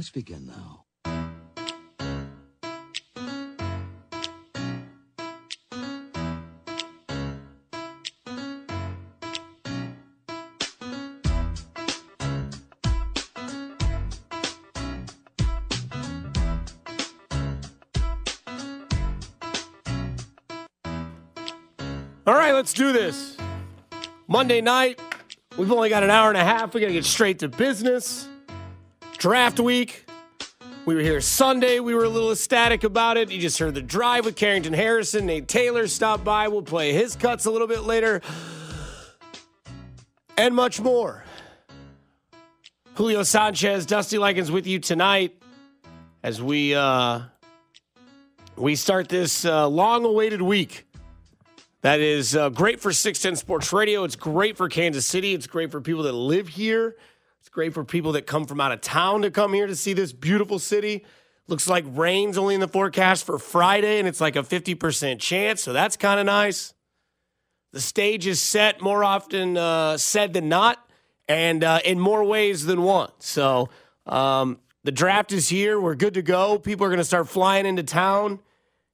Let's begin now. All right, let's do this. Monday night, we've only got an hour and a half. We got to get straight to business. Draft week. We were here Sunday. We were a little ecstatic about it. You just heard the drive with Carrington Harrison. Nate Taylor stopped by. We'll play his cuts a little bit later. And much more. Julio Sanchez, Dusty Likens with you tonight as we uh, we start this uh, long-awaited week. That is uh, great for 610 Sports Radio. It's great for Kansas City. It's great for people that live here. Great for people that come from out of town to come here to see this beautiful city. Looks like rain's only in the forecast for Friday, and it's like a 50% chance, so that's kind of nice. The stage is set more often uh, said than not, and uh, in more ways than one. So um, the draft is here. We're good to go. People are going to start flying into town.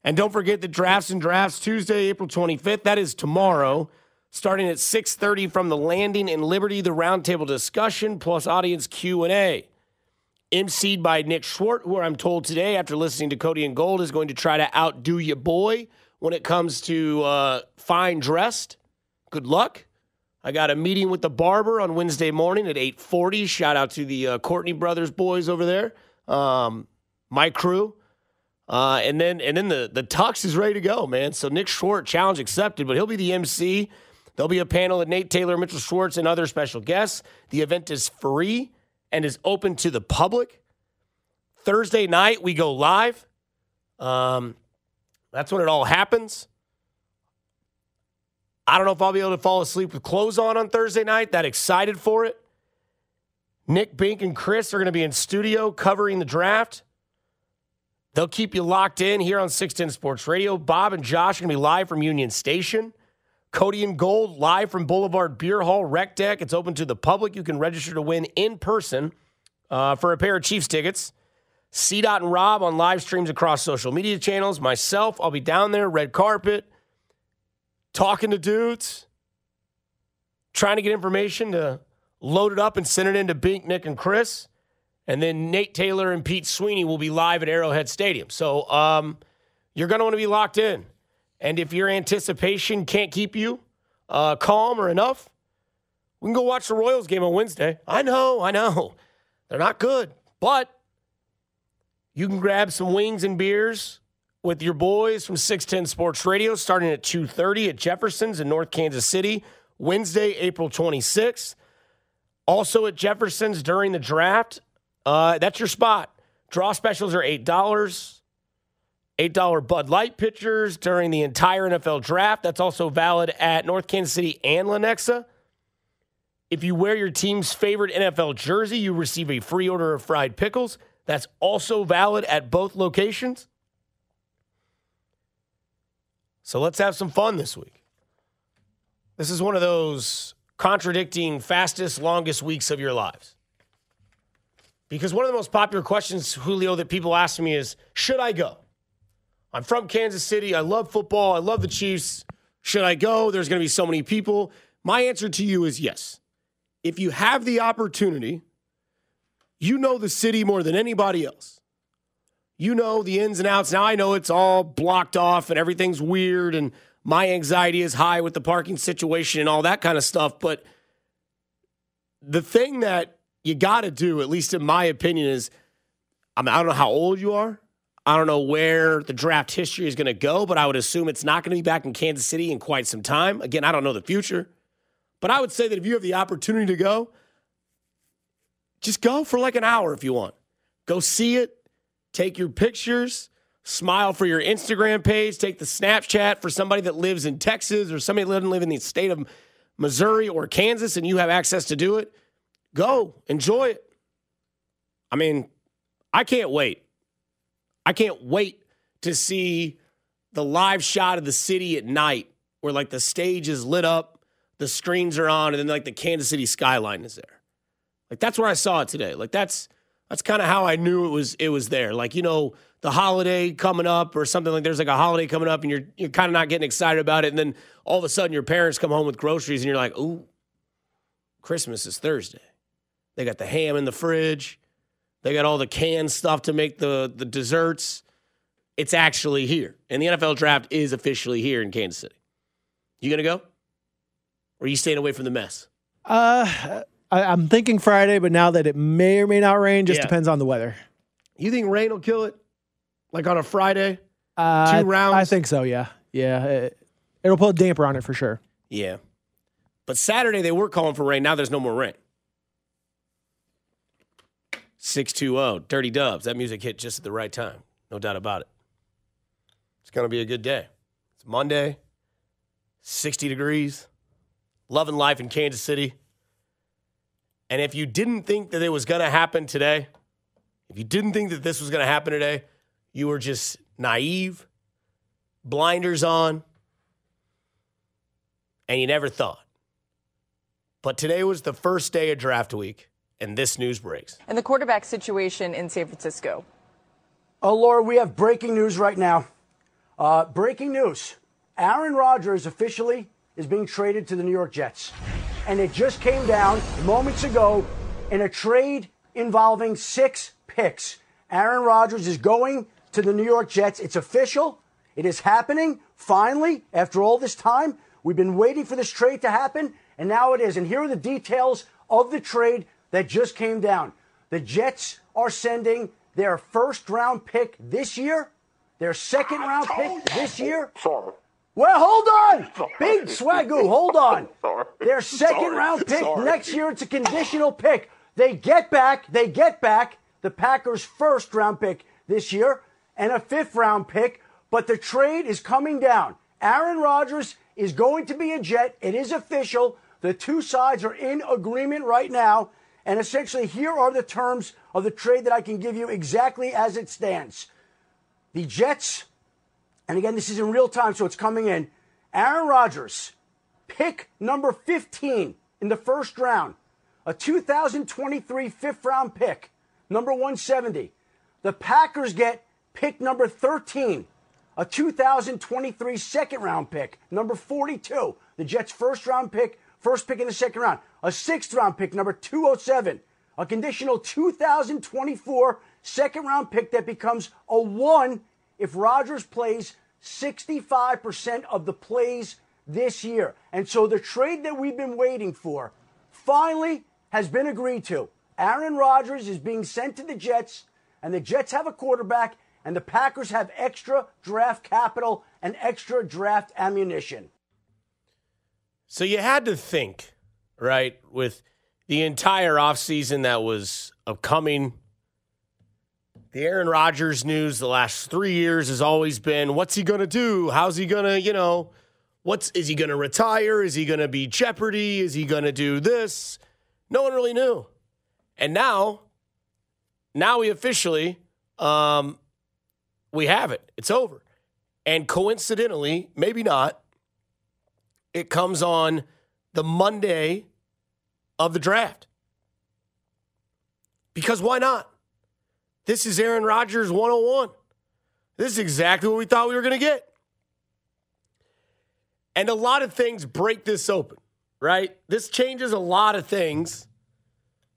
And don't forget the drafts and drafts Tuesday, April 25th. That is tomorrow, starting at 6:30 from the landing in Liberty, the roundtable discussion plus audience Q&A. emceed by Nick Schwartz, who I'm told today, after listening to Cody and Gold, is going to try to outdo your boy when it comes to uh, fine dressed. Good luck. I got a meeting with the barber on Wednesday morning at 8:40. Shout out to the uh, Courtney Brothers boys over there, um, my crew. Uh, and then and then the the tux is ready to go, man. So Nick Schwartz, challenge accepted, but he'll be the MC. There'll be a panel of Nate Taylor, Mitchell Schwartz, and other special guests. The event is free and is open to the public. Thursday night we go live. Um, that's when it all happens. I don't know if I'll be able to fall asleep with clothes on on Thursday night. That excited for it. Nick Bink and Chris are going to be in studio covering the draft. They'll keep you locked in here on 610 Sports Radio. Bob and Josh are going to be live from Union Station. Cody and Gold live from Boulevard Beer Hall Rec Deck. It's open to the public. You can register to win in person uh, for a pair of Chiefs tickets. C. Dot and Rob on live streams across social media channels. Myself, I'll be down there, red carpet, talking to dudes, trying to get information to load it up and send it into Bink, Nick, and Chris. And then Nate Taylor and Pete Sweeney will be live at Arrowhead Stadium. So um, you're going to want to be locked in. And if your anticipation can't keep you uh, calm or enough, we can go watch the Royals game on Wednesday. I know, I know. They're not good, but you can grab some wings and beers with your boys from 610 Sports Radio starting at 2:30 at Jefferson's in North Kansas City, Wednesday, April 26th. Also at Jefferson's during the draft, uh, that's your spot. Draw specials are $8. $8 Bud Light pitchers during the entire NFL draft. That's also valid at North Kansas City and Lenexa. If you wear your team's favorite NFL jersey, you receive a free order of fried pickles. That's also valid at both locations. So let's have some fun this week. This is one of those contradicting fastest, longest weeks of your lives. Because one of the most popular questions, Julio, that people ask me is Should I go? I'm from Kansas City. I love football. I love the Chiefs. Should I go? There's going to be so many people. My answer to you is yes. If you have the opportunity, you know the city more than anybody else. You know the ins and outs. Now I know it's all blocked off and everything's weird and my anxiety is high with the parking situation and all that kind of stuff. But the thing that you got to do, at least in my opinion, is I, mean, I don't know how old you are. I don't know where the draft history is going to go, but I would assume it's not going to be back in Kansas City in quite some time. Again, I don't know the future, but I would say that if you have the opportunity to go, just go for like an hour if you want. Go see it, take your pictures, smile for your Instagram page, take the Snapchat for somebody that lives in Texas or somebody that doesn't live in the state of Missouri or Kansas and you have access to do it. Go, enjoy it. I mean, I can't wait. I can't wait to see the live shot of the city at night where like the stage is lit up, the screens are on, and then like the Kansas City skyline is there. Like that's where I saw it today. Like that's That's kind of how I knew it was it was there. Like, you know, the holiday coming up or something like there's like a holiday coming up and you're you're kind of not getting excited about it and then all of a sudden your parents come home with groceries and you're like, "Ooh, Christmas is Thursday." They got the ham in the fridge. They got all the canned stuff to make the the desserts. It's actually here. And the NFL draft is officially here in Kansas City. You going to go? Or are you staying away from the mess? Uh I, am thinking Friday, but now that it may or may not rain, just Yeah. depends on the weather. You think rain will kill it? Like on a Friday? Uh, Two I- rounds? I think so. Yeah, yeah. It, it'll put a damper on it for sure. Yeah. But Saturday they were calling for rain. Now there's no more rain. 620, Dirty Dubs. That music hit just at the right time. No doubt about it. It's going to be a good day. It's Monday, 60 degrees, loving life in Kansas City. And if you didn't think that it was going to happen today, if you didn't think that this was going to happen today, you were just naive, blinders on, and you never thought. But today was the first day of draft week, and this news breaks. and the quarterback situation in San Francisco. Oh, Laura, we have breaking news right now. Uh, breaking news. Aaron Rodgers officially is being traded to the New York Jets. And it just came down moments ago in a trade involving six picks. Aaron Rodgers is going to the New York Jets. It's official. It is happening. Finally, after all this time, we've been waiting for this trade to happen, and now it is. And here are the details of the trade that just came down. The Jets are sending their first round pick this year, their second round pick this year. Sorry. Well, hold on. Big swagoo, hold on. Sorry. Their second Sorry. round pick Sorry. next year, it's a conditional pick. They get back, they get back the Packers' first round pick this year and a fifth round pick, but the trade is coming down. Aaron Rodgers is going to be a Jet. It is official. The two sides are in agreement right now. And essentially, here are the terms of the trade that I can give you exactly as it stands. The Jets and again, this is in real time, so it's coming in. Aaron Rodgers, pick number 15 in the first round, a 2023 fifth round pick, number 170. The Packers get pick number 13, a 2023 second round pick, number 42. The Jets' first round pick, first pick in the second round, a sixth round pick, number 207, a conditional 2024 second round pick that becomes a one if Rodgers plays 65% of the plays this year. And so the trade that we've been waiting for finally has been agreed to. Aaron Rodgers is being sent to the Jets, and the Jets have a quarterback, and the Packers have extra draft capital and extra draft ammunition. So you had to think, right, with the entire offseason that was upcoming. The Aaron Rodgers news the last three years has always been what's he going to do? How's he going to, you know, what's, is he going to retire? Is he going to be Jeopardy? Is he going to do this? No one really knew. And now, now we officially, um, we have it. It's over. And coincidentally, maybe not, it comes on the Monday of the draft. Because why not? This is Aaron Rodgers 101. This is exactly what we thought we were going to get. And a lot of things break this open, right? This changes a lot of things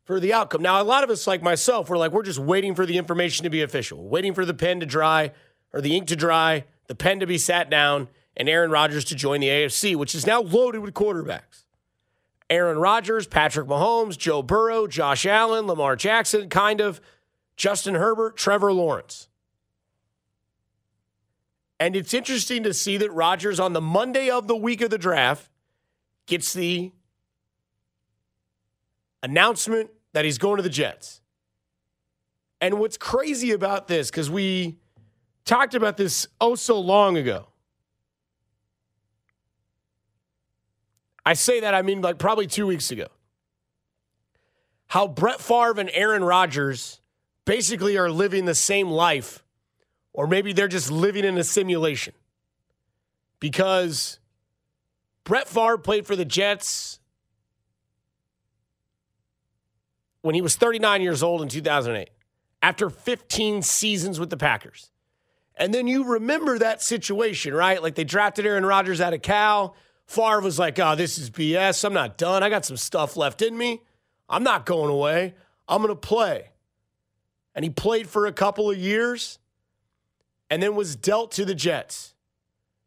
for the outcome. Now, a lot of us, like myself, we're like, we're just waiting for the information to be official, waiting for the pen to dry or the ink to dry, the pen to be sat down, and Aaron Rodgers to join the AFC, which is now loaded with quarterbacks. Aaron Rodgers, Patrick Mahomes, Joe Burrow, Josh Allen, Lamar Jackson, kind of, Justin Herbert, Trevor Lawrence. And it's interesting to see that Rodgers on the Monday of the week of the draft gets the announcement that he's going to the Jets. And what's crazy about this, because we talked about this oh so long ago. I say that, I mean, like probably two weeks ago. How Brett Favre and Aaron Rodgers basically are living the same life, or maybe they're just living in a simulation. Because Brett Favre played for the Jets when he was 39 years old in 2008. after 15 seasons with the Packers. And then you remember that situation, right? Like they drafted Aaron Rodgers out of Cal. Favre was like, oh, this is BS. I'm not done. I got some stuff left in me. I'm not going away. I'm going to play. And he played for a couple of years and then was dealt to the Jets.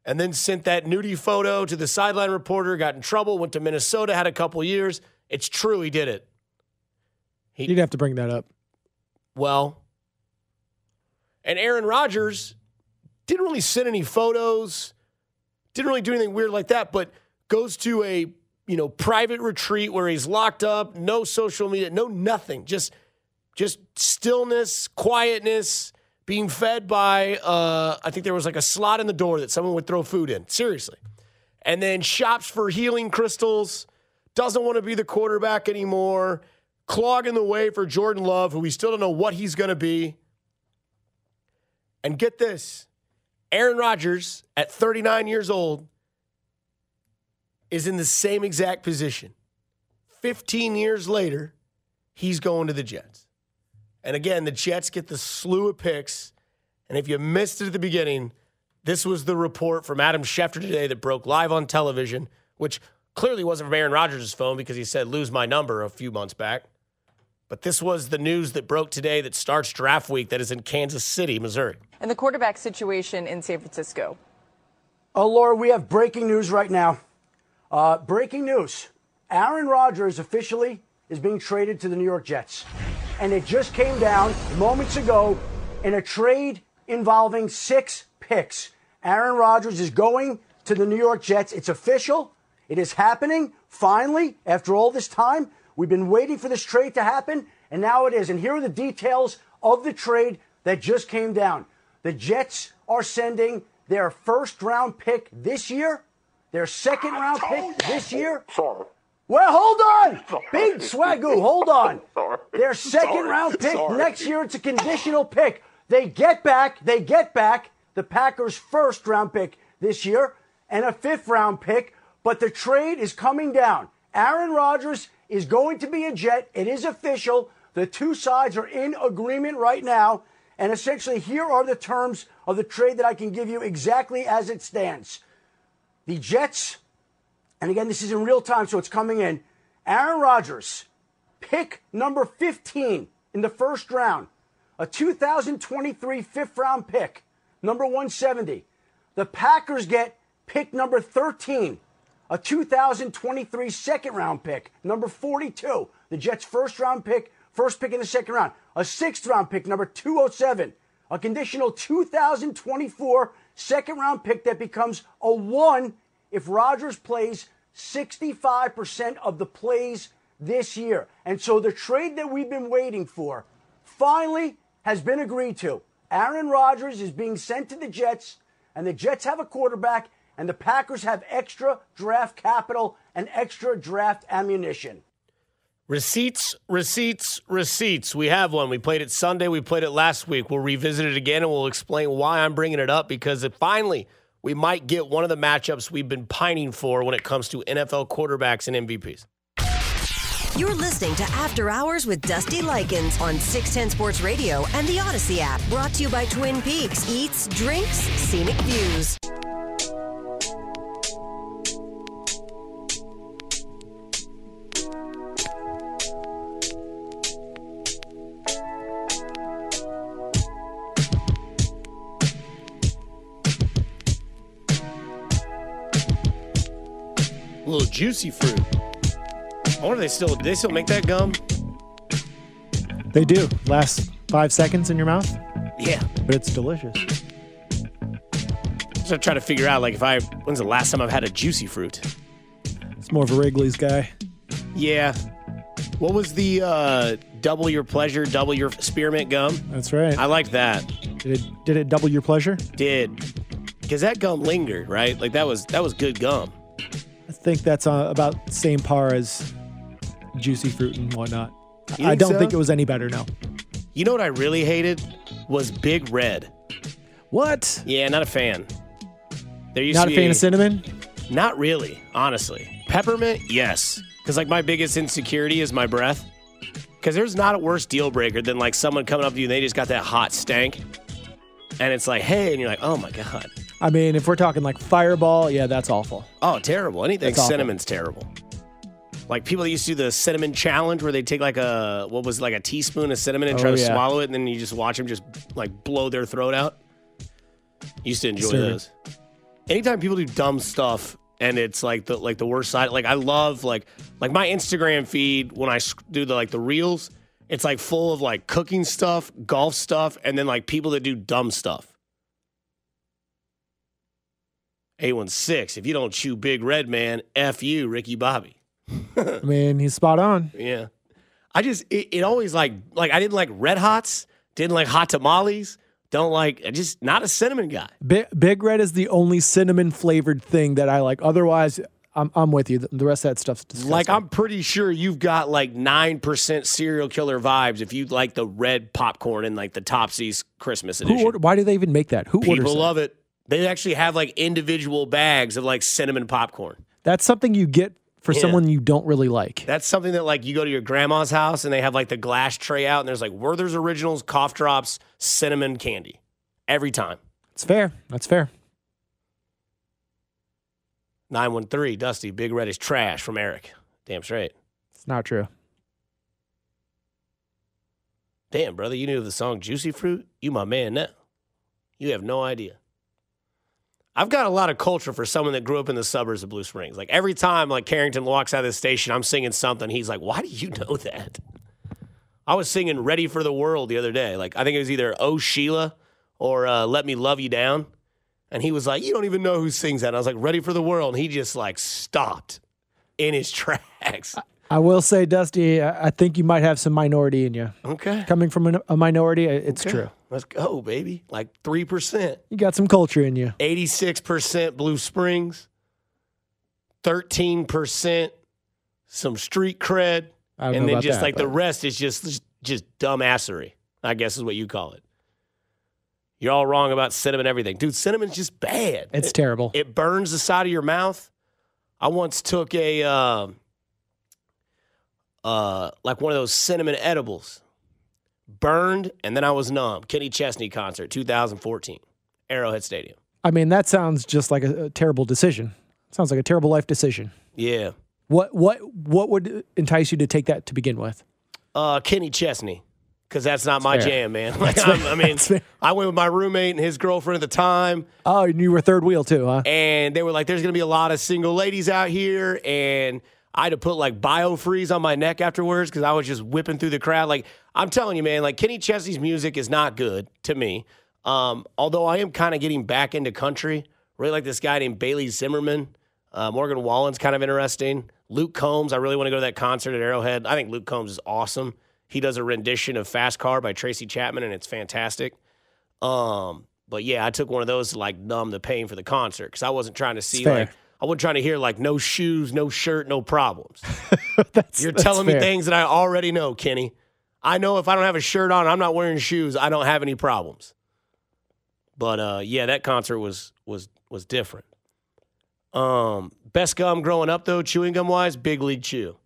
And then sent that nudie photo to the sideline reporter, got in trouble, went to Minnesota, had a couple of years. It's true, he did it. He, You'd have to bring that up. Well, and Aaron Rodgers didn't really send any photos, didn't really do anything weird like that, but goes to a you know private retreat where he's locked up, no social media, no nothing, just just stillness, quietness, being fed by uh, I think there was like a slot in the door that someone would throw food in. Seriously. And then shops for healing crystals, doesn't want to be the quarterback anymore, clogging the way for Jordan Love, who we still don't know what he's going to be. And get this Aaron Rodgers, at 39 years old, is in the same exact position. 15 years later, he's going to the Jets. And again, the Jets get the slew of picks. And if you missed it at the beginning, this was the report from Adam Schefter today that broke live on television, which clearly wasn't from Aaron Rodgers' phone because he said, lose my number a few months back. But this was the news that broke today that starts draft week that is in Kansas City, Missouri. And the quarterback situation in San Francisco. Oh, Laura, we have breaking news right now. Uh, breaking news. Aaron Rodgers officially is being traded to the New York Jets. And it just came down moments ago in a trade involving six picks. Aaron Rodgers is going to the New York Jets. It's official. It is happening finally after all this time. We've been waiting for this trade to happen, and now it is. And here are the details of the trade that just came down. The Jets are sending their first round pick this year, their second round pick this year. Sorry. Well, hold on. Big swagoo, hold on. Their second round pick next year, it's a conditional pick. They get back, they get back the Packers' first round pick this year and a fifth round pick, but the trade is coming down. Aaron Rodgers is going to be a Jet. It is official. The two sides are in agreement right now. And essentially, here are the terms of the trade that I can give you exactly as it stands. The Jets, and again, this is in real time, so it's coming in. Aaron Rodgers, pick number 15 in the first round, a 2023 fifth round pick, number 170. The Packers get pick number 13, a 2023 second round pick, number 42. The Jets' first round pick, first pick in the second round. A sixth round pick, number 207. A conditional 2024 second round pick that becomes a one if Rodgers plays 65% of the plays this year. And so the trade that we've been waiting for finally has been agreed to. Aaron Rodgers is being sent to the Jets, and the Jets have a quarterback and the Packers have extra draft capital and extra draft ammunition. Receipts, receipts, receipts. We have one. We played it Sunday. We played it last week. We'll revisit it again and we'll explain why I'm bringing it up because it finally we might get one of the matchups we've been pining for when it comes to NFL quarterbacks and MVPs. You're listening to After Hours with Dusty Likens on 610 Sports Radio and the Audacy app. Brought to you by Twin Peaks Eats, Drinks, Scenic Views. Juicy fruit. I wonder if they still do they still make that gum? They do. Last five seconds in your mouth, Yeah. but it's delicious. So I'm trying to figure out like if I when's the last time I've had a juicy fruit? It's more of a Wrigley's guy. Yeah. What was the uh, double your pleasure, double your spearmint gum? That's right. I like that. Did it, did it double your pleasure? Did because that gum lingered, right? Like that was that was good gum. Think that's uh, about same par as juicy fruit and whatnot. You I think don't so? think it was any better. No. You know what I really hated was Big Red. What? Yeah, not a fan. There used Not to a be fan of cinnamon? Not really, honestly. Peppermint, yes, because like my biggest insecurity is my breath. Because there's not a worse deal breaker than like someone coming up to you and they just got that hot stank. And it's like, hey, and you're like, oh my God. I mean, if we're talking like Fireball, yeah, that's awful. Oh, terrible. Anything That's awful. cinnamon's terrible. Like people that used to do the cinnamon challenge where they take like a, what was it, like a teaspoon of cinnamon and try Oh, to yeah. swallow it and then you just watch them just like blow their throat out. Used to enjoy Disturbing. those. Anytime people do dumb stuff and it's like the like the worst side, like I love like like my Instagram feed when I sc- do the like the reels, it's like full of like cooking stuff, golf stuff, and then like people that do dumb stuff. 816, if you don't chew big red man, F you, Ricky Bobby. I mean, he's spot on. Yeah. I just it, it always like like I didn't like red hots, didn't like hot tamales, don't like I just not a cinnamon guy. Big, Big Red is the only cinnamon flavored thing that I like. Otherwise, I'm, I'm with you. The, rest of that stuff's disgusting. Like I'm pretty sure you've got like nine percent serial killer vibes if you like the red popcorn in like the Topsy's Christmas edition. Who order, why do they even make that? Who orders People love it. They actually have like individual bags of like cinnamon popcorn. That's something you get for Yeah. someone you don't really like. That's something that like you go to your grandma's house and they have like the glass tray out and there's like Werther's Originals, cough drops, cinnamon candy every time. It's fair. That's fair. 913, Dusty, Big Red is trash from Eric. Damn straight. It's not true. Damn, brother, you knew the song Juicy Fruit? You my man now. You have no idea. I've got a lot of culture for someone that grew up in the suburbs of Blue Springs. Like every time like Carrington walks out of the station, I'm singing something. He's like, Why do you know that? I was singing Ready for the World the other day. Like I think it was either Oh Sheila or uh, Let Me Love You Down. And he was like, You don't even know who sings that. And I was like, Ready for the World. And he just like stopped in his tracks. I will say, Dusty, I think you might have some minority in you. Okay. Coming from a minority, it's Okay. true. Let's go, baby. Like 3%. You got some culture in you. 86% Blue Springs, 13% some street cred, and then just that, like the rest is just just dumbassery. I guess is what you call it. You're all wrong about cinnamon everything. Dude, cinnamon's just bad. It's it, terrible. It burns the side of your mouth. I once took a um uh like one of those cinnamon edibles. Burned and then I was numb. Kenny Chesney concert 2014. Arrowhead Stadium. I mean, that sounds just like a, a terrible decision. Sounds like a terrible life decision. Yeah. What what what would entice you to take that to begin with? Uh, Kenny Chesney, because that's not my fair. jam, man. Like, I mean, I went with my roommate and his girlfriend at the time, Oh, and you were third wheel too, huh? and they were like, "There's gonna be a lot of single ladies out here," and I had to put like biofreeze on my neck afterwards because I was just whipping through the crowd. Like, I'm telling you, man, like Kenny Chesney's music is not good to me. Um, although I am kind of getting back into country. Really like this guy named Bailey Zimmerman. Uh, Morgan Wallen's kind of interesting. Luke Combs, I really want to go to that concert at Arrowhead. I think Luke Combs is awesome. He does a rendition of Fast Car by Tracy Chapman, and it's fantastic. Um, but yeah, I took one of those to like numb the pain for the concert because I wasn't trying to see like I wasn't trying to hear like no shoes, no shirt, no problems. You're telling me fair. things that I already know, Kenny. I know if I don't have a shirt on, I'm not wearing shoes, I don't have any problems. But uh, yeah, that concert was was was different. Um, best gum growing up though, chewing gum wise, Big League Chew.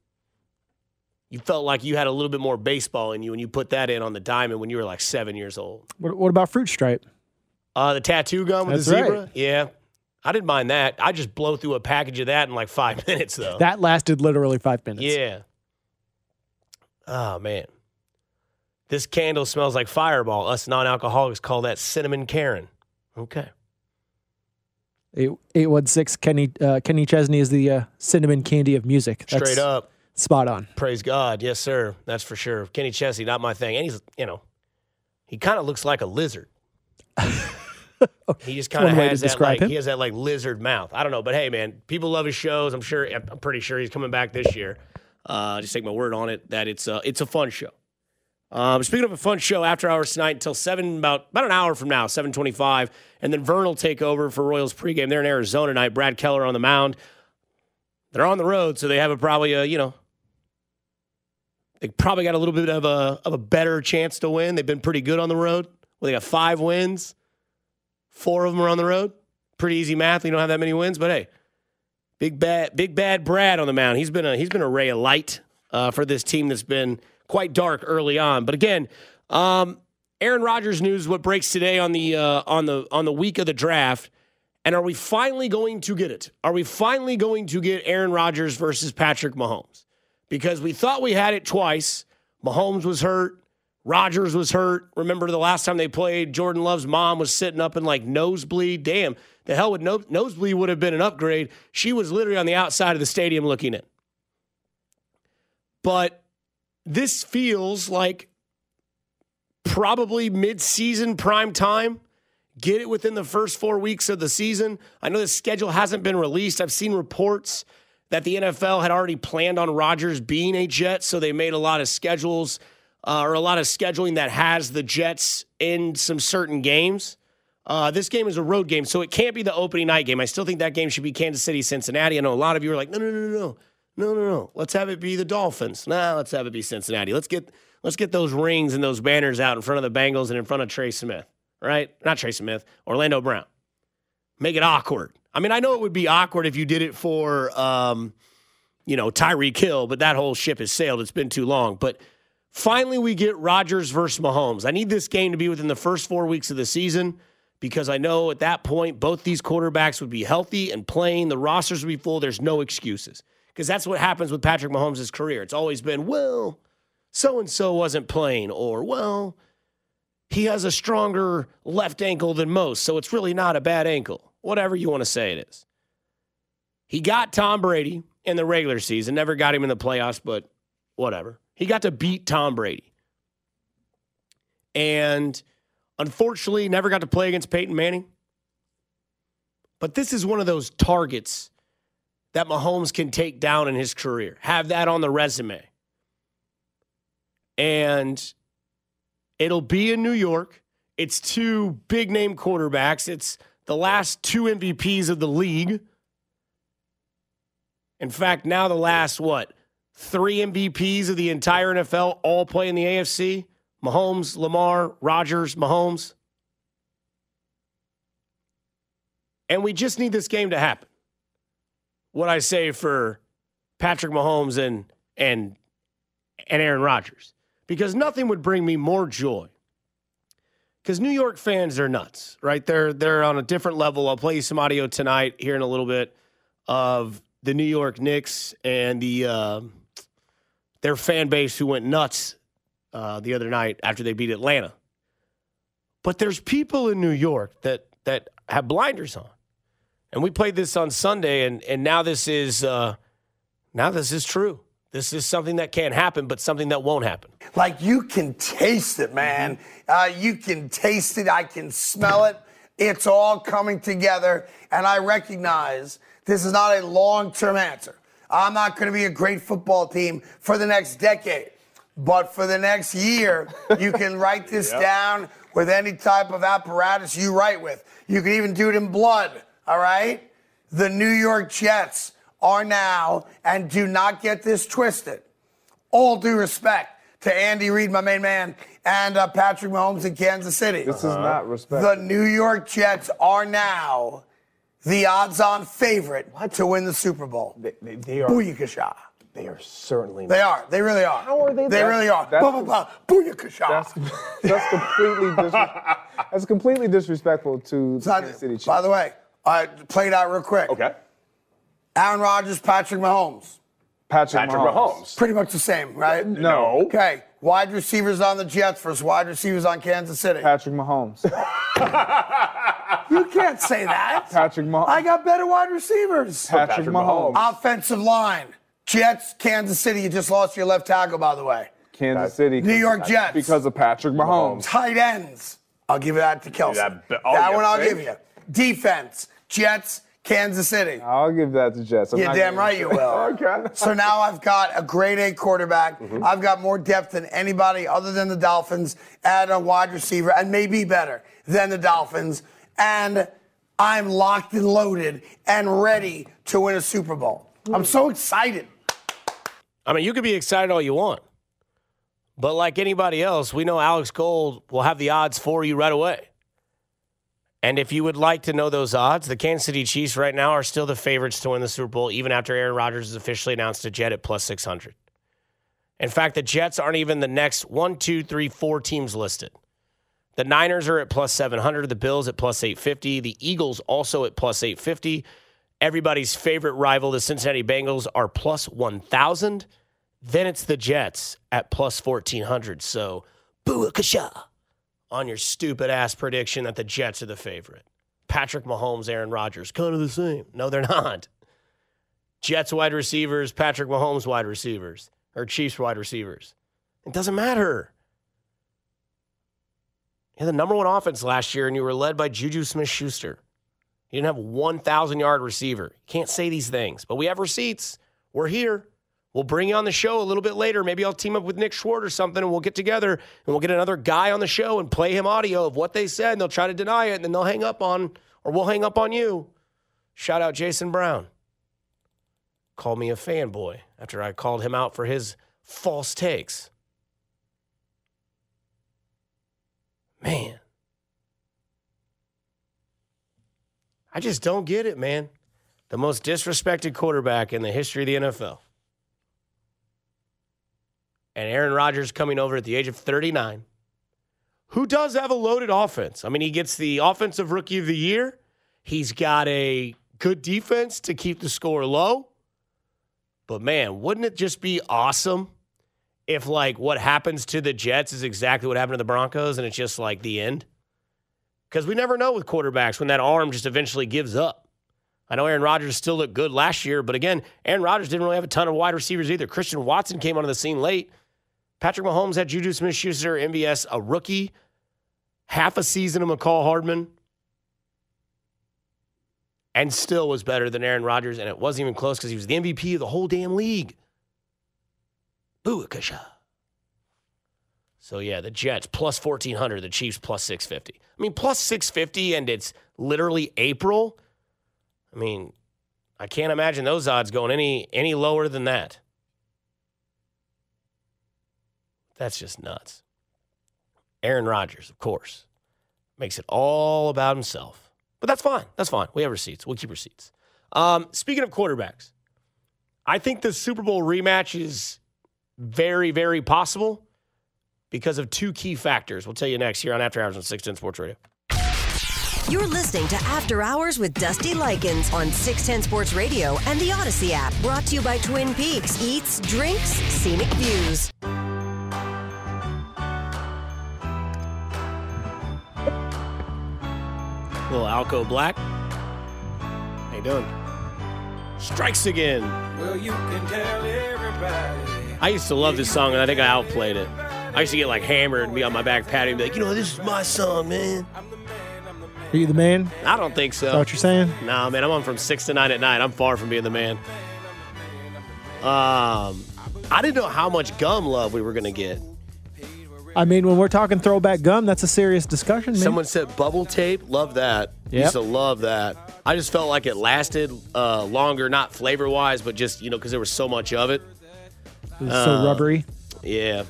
You felt like you had a little bit more baseball in you when you put that in on the diamond when you were like seven years old. What, what about fruit stripe? Uh, the tattoo gum with That's the zebra, right. yeah, I didn't mind that. I just blow through a package of that in like five minutes though. That lasted literally five minutes. Yeah. Oh man. This candle smells like fireball. Us non-alcoholics call that cinnamon Karen. Okay. Eight eight one six. Kenny uh, Kenny Chesney is the uh, cinnamon candy of music. That's Straight up. spot on. Praise God. Yes, sir. That's for sure. Kenny Chesney, not my thing. And he's, you know, he kind of looks like a lizard. he just kind of one way to has that like him. he has that like lizard mouth. I don't know, but hey, man, people love his shows. I'm sure. I'm pretty sure he's coming back this year. Uh, just take my word on it that it's a it's a fun show. Um, speaking of a fun show, after hours tonight until seven, about about an hour from now, seven twenty-five, and then Vern will take over for Royals pregame. They're in Arizona tonight. Brad Keller on the mound. They're on the road, so they have a probably a you know they probably got a little bit of a of a better chance to win. They've been pretty good on the road. Well, they got five wins, four of them are on the road. Pretty easy math. You don't have that many wins, but hey, big bad big bad Brad on the mound. He's been a he's been a ray of light uh, for this team that's been quite dark early on. But again, um, Aaron Rodgers news what breaks today on the uh, on the on the week of the draft. And are we finally going to get it? Are we finally going to get Aaron Rodgers versus Patrick Mahomes? Because we thought we had it twice. Mahomes was hurt. Rodgers was hurt. Remember the last time they played, Jordan Love's mom was sitting up in like nosebleed. Damn, the hell would no, nosebleed would have been an upgrade. She was literally on the outside of the stadium looking in. But this feels like probably mid-season prime time. Get it within the first four weeks of the season. I know the schedule hasn't been released. I've seen reports that the NFL had already planned on Rodgers being a Jet, so they made a lot of schedules uh, or a lot of scheduling that has the Jets in some certain games. Uh, this game is a road game, so it can't be the opening night game. I still think that game should be Kansas City, Cincinnati. I know a lot of you are like, no, no, no, no, no, no, no, no. Let's have it be the Dolphins. Nah, let's have it be Cincinnati. Let's get let's get those rings and those banners out in front of the Bengals and in front of Trey Smith, right? Not Trey Smith, Orlando Brown. Make it awkward. I mean, I know it would be awkward if you did it for, um, you know, Tyreek Hill, but that whole ship has sailed. It's been too long. But finally, we get Rodgers versus Mahomes. I need this game to be within the first four weeks of the season because I know at that point both these quarterbacks would be healthy and playing. The rosters would be full. There's no excuses because that's what happens with Patrick Mahomes' career. It's always been, well, so and so wasn't playing, or, well, he has a stronger left ankle than most, so it's really not a bad ankle. Whatever you want to say it is. He got Tom Brady in the regular season, never got him in the playoffs, but whatever. He got to beat Tom Brady. And unfortunately, never got to play against Peyton Manning. But this is one of those targets that Mahomes can take down in his career. Have that on the resume. And it'll be in New York. It's two big name quarterbacks. It's the last two MVPs of the league. In fact, now the last, what, three MVPs of the entire NFL all play in the AFC? Mahomes, Lamar, Rodgers, Mahomes. And we just need this game to happen. What I say for Patrick Mahomes and and and Aaron Rodgers. Because nothing would bring me more joy. Because New York fans are nuts, right? They're they're on a different level. I'll play you some audio tonight here in a little bit of the New York Knicks and the uh, their fan base who went nuts uh, the other night after they beat Atlanta. But there's people in New York that that have blinders on, and we played this on Sunday, and and now this is uh, now this is true. This is something that can't happen, but something that won't happen. Like you can taste it, man. Uh, you can taste it. I can smell it. It's all coming together, and I recognize this is not a long-term answer. I'm not going to be a great football team for the next decade. But for the next year, you can write this yep. down with any type of apparatus you write with. You can even do it in blood, all right? The New York Jets are now, and do not get this twisted, all due respect to Andy Reid, my main man, and uh, Patrick Mahomes in Kansas City. This uh-huh. is not respect. The New York Jets are now the odds-on favorite what? to win the Super Bowl. They, they, they are. Booyakasha. They are certainly. They are. They really are. How are they? They really are. That's, blah, blah, blah. Booyakasha. That's, that's completely dis- that's completely disrespectful to the Kansas City Chiefs. By the way, I played out real quick. Okay. Aaron Rodgers, Patrick Mahomes. Patrick, Patrick Mahomes. Mahomes. Pretty much the same, right? No. Okay. Wide receivers on the Jets versus wide receivers on Kansas City. Patrick Mahomes. you can't say that. Patrick Mahomes. I got better wide receivers. Patrick, Patrick Mahomes. Mahomes. Offensive line. Jets, Kansas City. You just lost your left tackle, by the way. Kansas City. New York Jets. Because of Patrick Mahomes. Tight ends. I'll give you that to Kelce. That, oh, that one I'll give you. Defense. Jets, Kansas City. I'll give that to Jets. I'm You're damn right you will. okay. So now I've got a grade A quarterback. Mm-hmm. I've got more depth than anybody other than the Dolphins at a wide receiver, and maybe better than the Dolphins. And I'm locked and loaded and ready to win a Super Bowl. I'm so excited. I mean, you could be excited all you want. But like anybody else, we know Alex Gold will have the odds for you right away. And if you would like to know those odds, the Kansas City Chiefs right now are still the favorites to win the Super Bowl, even after Aaron Rodgers has officially announced a jet at plus 600. In fact, the Jets aren't even the next one, two, three, four teams listed. The Niners are at plus 700, the Bills at plus 850, the Eagles also at plus 850. Everybody's favorite rival, the Cincinnati Bengals, are plus 1,000. Then it's the Jets at plus 1,400. So, booakasha on your stupid ass prediction that the Jets are the favorite. Patrick Mahomes, Aaron Rodgers, kind of the same. No, they're not. Jets wide receivers, Patrick Mahomes wide receivers, or Chiefs wide receivers. It doesn't matter. You had the number one offense last year, and you were led by Juju Smith Schuster. You didn't have a 1,000 yard receiver. Can't say these things, but we have receipts. We're here. We'll bring you on the show a little bit later. Maybe I'll team up with Nick Schwartz or something, and we'll get together and we'll get another guy on the show and play him audio of what they said, and they'll try to deny it, and then they'll hang up on, or we'll hang up on you. Shout out Jason Brown. Called me a fanboy after I called him out for his false takes. Man. I just don't get it, man. The most disrespected quarterback in the history of the NFL. And Aaron Rodgers coming over at the age of 39, who does have a loaded offense. I mean, he gets the offensive rookie of the year. He's got a good defense to keep the score low. But man, wouldn't it just be awesome if like what happens to the Jets is exactly what happened to the Broncos and it's just like the end? Because we never know with quarterbacks when that arm just eventually gives up. I know Aaron Rodgers still looked good last year, but again, Aaron Rodgers didn't really have a ton of wide receivers either. Christian Watson came onto the scene late. Patrick Mahomes had Juju Smith Schuster, MVS, a rookie, half a season of Mecole Hardman, and still was better than Aaron Rodgers. And it wasn't even close because he was the MVP of the whole damn league. Booakasha. So yeah, the Jets plus 1400, the Chiefs plus 650. I mean, plus 650 and it's literally April. I mean, I can't imagine those odds going any any lower than that. That's just nuts. Aaron Rodgers, of course, makes it all about himself. But that's fine. That's fine. We have receipts. We'll keep receipts. Um, speaking of quarterbacks, I think the Super Bowl rematch is very, very possible because of two key factors. We'll tell you next here on After Hours on 610 Sports Radio. You're listening to After Hours with Dusty Likens on 610 Sports Radio and the Audacy app. Brought to you by Twin Peaks Eats, Drinks, Scenic Views. Little Alco Black. How you doing? Strikes again. Well, you can tell everybody. I used to love this song, and I think I outplayed it. I used to get like hammered and be on my back patio and be like, you know, this is my song, man. Are you the man? I don't think so. Is that what you're saying? Nah, man, I'm on from six to nine at night. I'm far from being the man. Um, I didn't know how much gum love we were gonna get. I mean, when we're talking throwback gum, that's a serious discussion, man. Someone said bubble tape. Love that. Yep. Used to love that. I just felt like it lasted uh, longer, not flavor wise, but just you know because there was so much of it. It was so rubbery. Yeah.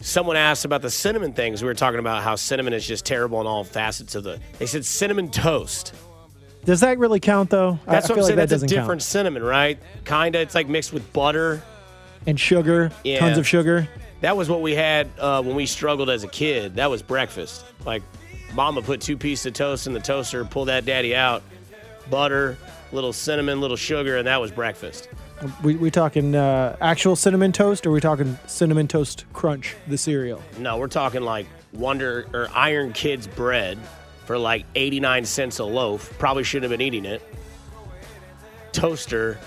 Someone asked about the cinnamon things. We were talking about how cinnamon is just terrible in all facets of the. They said cinnamon toast. Does that really count, though? I- That's I what I'm feel like saying. that That's a different count. cinnamon, right? Kinda. It's like mixed with butter. And sugar, Yeah. tons of sugar. That was what we had uh, when we struggled as a kid. That was breakfast. Like, mama put two pieces of toast in the toaster, pull that daddy out, butter, little cinnamon, little sugar, and that was breakfast. We we talking uh, actual cinnamon toast, or we talking cinnamon toast crunch, the cereal? No, we're talking like Wonder or Iron Kids bread for like 89 cents a loaf. Probably shouldn't have been eating it. Toaster,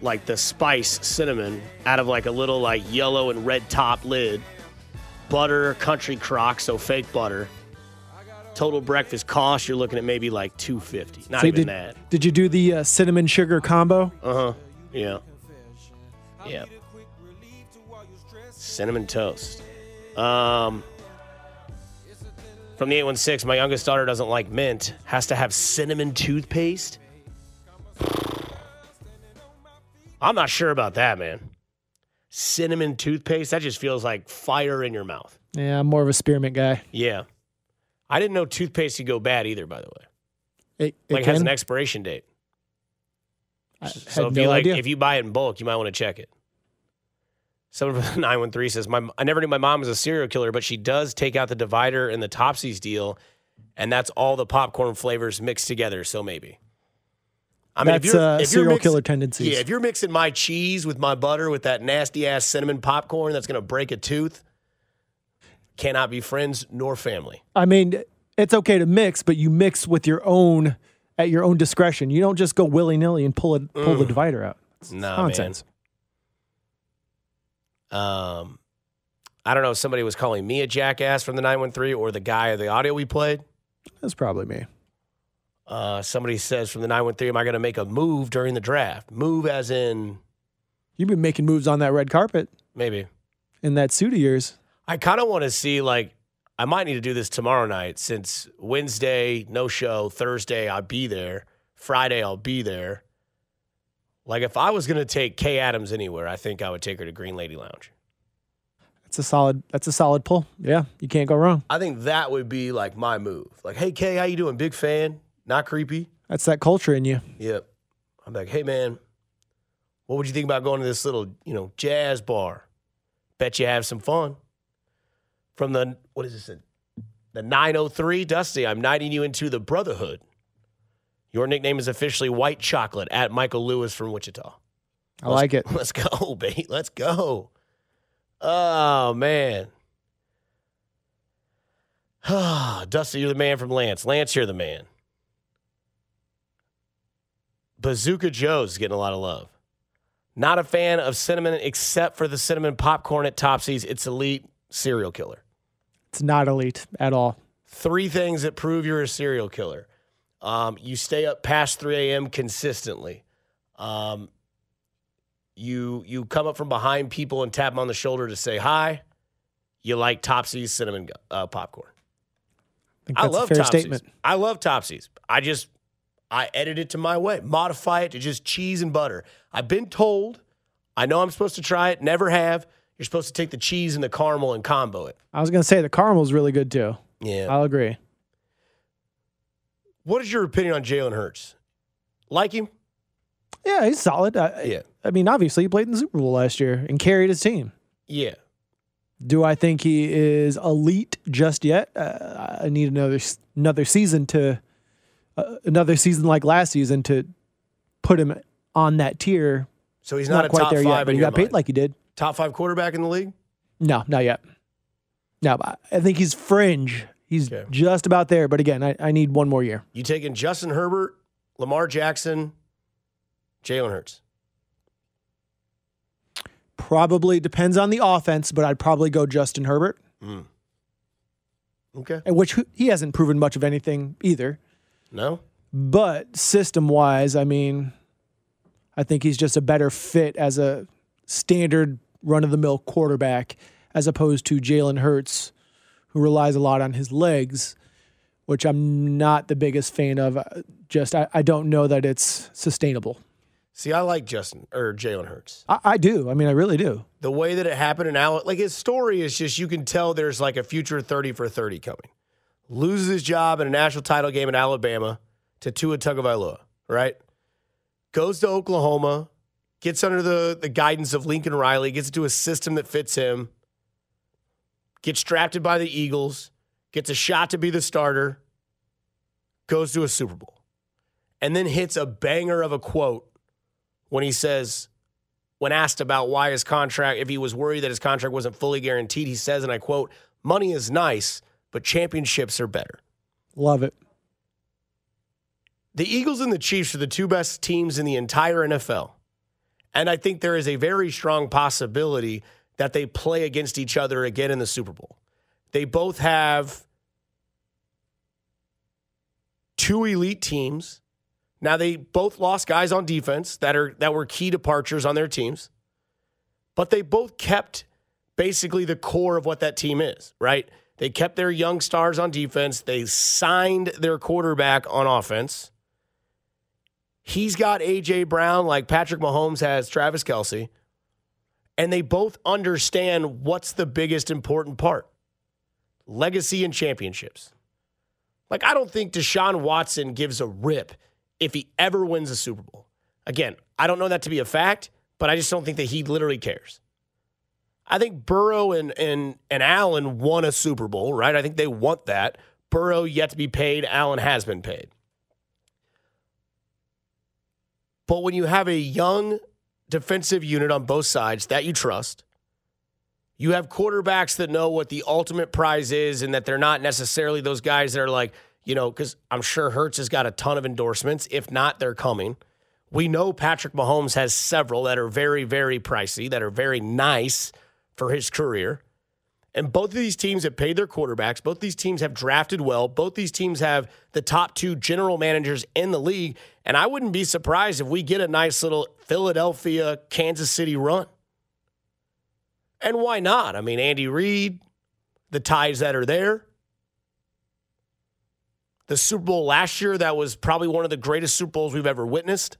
like the spice cinnamon out of like a little like yellow and red top lid. Butter, country crock, so fake butter. Total breakfast cost, you're looking at maybe like 250. Not So even did, that. Did you do the uh, cinnamon sugar combo? Uh huh. Yeah. Yeah. Cinnamon toast. Um, from the 816, my youngest daughter doesn't like mint, has to have cinnamon toothpaste. I'm not sure about that, man. Cinnamon toothpaste, that just feels like fire in your mouth. Yeah, I'm more of a spearmint guy. Yeah. I didn't know toothpaste could go bad either, by the way. It, it Like, it has an expiration date. I So if no you like, idea. if you buy it in bulk, you might want to check it. Someone from the 913 says, my, I never knew my mom was a serial killer, but she does take out the divider in the Topsies deal, and that's all the popcorn flavors mixed together. So maybe. I mean, if That's you're, uh, if you're serial mixing- killer tendencies. Yeah, if you're mixing my cheese with my butter with that nasty ass cinnamon popcorn that's going to break a tooth, cannot be friends nor family. I mean, it's okay to mix, but you mix with your own at your own discretion. You don't just go willy nilly and pull it pull the divider out. It's Nah, nonsense. Um, I don't know. if Somebody was calling me a jackass from the 913 or the guy of the audio we played. That's probably me. Uh, somebody says from the 913, Am I going to make a move during the draft? Move as in You've been making moves on that red carpet maybe. in that suit of yours. I kind of want to see, like, I might need to do this tomorrow night since Wednesday, no show. Thursday, I'll be there. Friday, I'll be there. Like, if I was going to take Kay Adams anywhere, I think I would take her to Green Lady Lounge. That's a solid. That's a solid pull. Yeah, you can't go wrong. I think that would be like my move. Like, hey, Kay, how you doing? Big fan. Not creepy. That's that culture in you. Yep. I'm like, hey man, what would you think about going to this little, you know, jazz bar? Bet you have some fun. From the what is this? The 903, Dusty. I'm knighting you into the Brotherhood. Your nickname is officially White Chocolate at Michael Lewis from Wichita. I like it. Let's go, babe. Let's go. Oh man. Dusty, you're the man from Lance. Lance, you're the man. Bazooka Joe's getting a lot of love. Not a fan of cinnamon except for the cinnamon popcorn at Topsy's. It's elite serial killer. It's not elite at all. Three things that prove you're a serial killer. Um, you stay up past 3 a.m. consistently. Um, you you come up from behind people and tap them on the shoulder to say hi. You like Topsy's cinnamon uh, popcorn. I I love Topsy's. statement. I love Topsy's. I just I edit it to my way, modify it to just cheese and butter. I've been told, I know I'm supposed to try it, never have. You're supposed to take the cheese and the caramel and combo it. I was gonna say the caramel's really good too. Yeah. I'll agree. What is your opinion on Jalen Hurts? Like him? Yeah, he's solid. I, Yeah. I mean, obviously, he played in the Super Bowl last year and carried his team. Yeah. Do I think he is elite just yet? Uh, I need another another season to uh, another season like last season to put him on that tier. So he's Not, not, a quite top there five yet, but he got paid mind. like he did. top five quarterback in the league. No, not yet. No, I think he's fringe. He's Okay. just about there. But again, I, I need one more year. You taking Justin Herbert, Lamar Jackson, Jalen Hurts. Probably depends on the offense, but I'd probably go Justin Herbert, Okay. and which he hasn't proven much of anything either. No. But system wise, I mean, I think he's just a better fit as a standard run of the mill quarterback as opposed to Jalen Hurts, who relies a lot on his legs, which I'm not the biggest fan of. Just, I, I don't know that it's sustainable. See, I like Justin or Jalen Hurts. I, I do. I mean, I really do. The way that it happened in Al, like his story is just you can tell there's like a future 30 for 30 coming. Loses his job in a national title game in Alabama to Tua Tagovailoa, right? Goes to Oklahoma, gets under the, the guidance of Lincoln Riley, gets into a system that fits him, gets drafted by the Eagles, gets a shot to be the starter, goes to a Super Bowl, and then hits a banger of a quote when he says, when asked about why his contract, if he was worried that his contract wasn't fully guaranteed, he says, and I quote, money is nice, but championships are better. Love it. The Eagles and the Chiefs are the two best teams in the entire NFL. And I think there is a very strong possibility that they play against each other again in the Super Bowl. They both have two elite teams. Now they both lost guys on defense that are that were key departures on their teams. But they both kept basically the core of what that team is, right? They kept their young stars on defense. They signed their quarterback on offense. He's got A.J. Brown like Patrick Mahomes has Travis Kelce. And they both understand what's the biggest important part legacy and championships. Like, I don't think Deshaun Watson gives a rip if he ever wins a Super Bowl. Again, I don't know that to be a fact, but I just don't think that he literally cares. I think Burrow and and and Allen won a Super Bowl, right? I think they want that. Burrow yet to be paid. Allen has been paid. But when you have a young defensive unit on both sides that you trust, you have quarterbacks that know what the ultimate prize is and that they're not necessarily those guys that are like, you know, because I'm sure Hurts has got a ton of endorsements. If not, they're coming. We know Patrick Mahomes has several that are very, very pricey, that are very nice for his career. And both of these teams have paid their quarterbacks. Both these teams have drafted well. Both these teams have the top two general managers in the league. And I wouldn't be surprised if we get a nice little Philadelphia, Kansas City run. And why not? I mean, Andy Reid, the ties that are there. The Super Bowl last year, that was probably one of the greatest Super Bowls we've ever witnessed.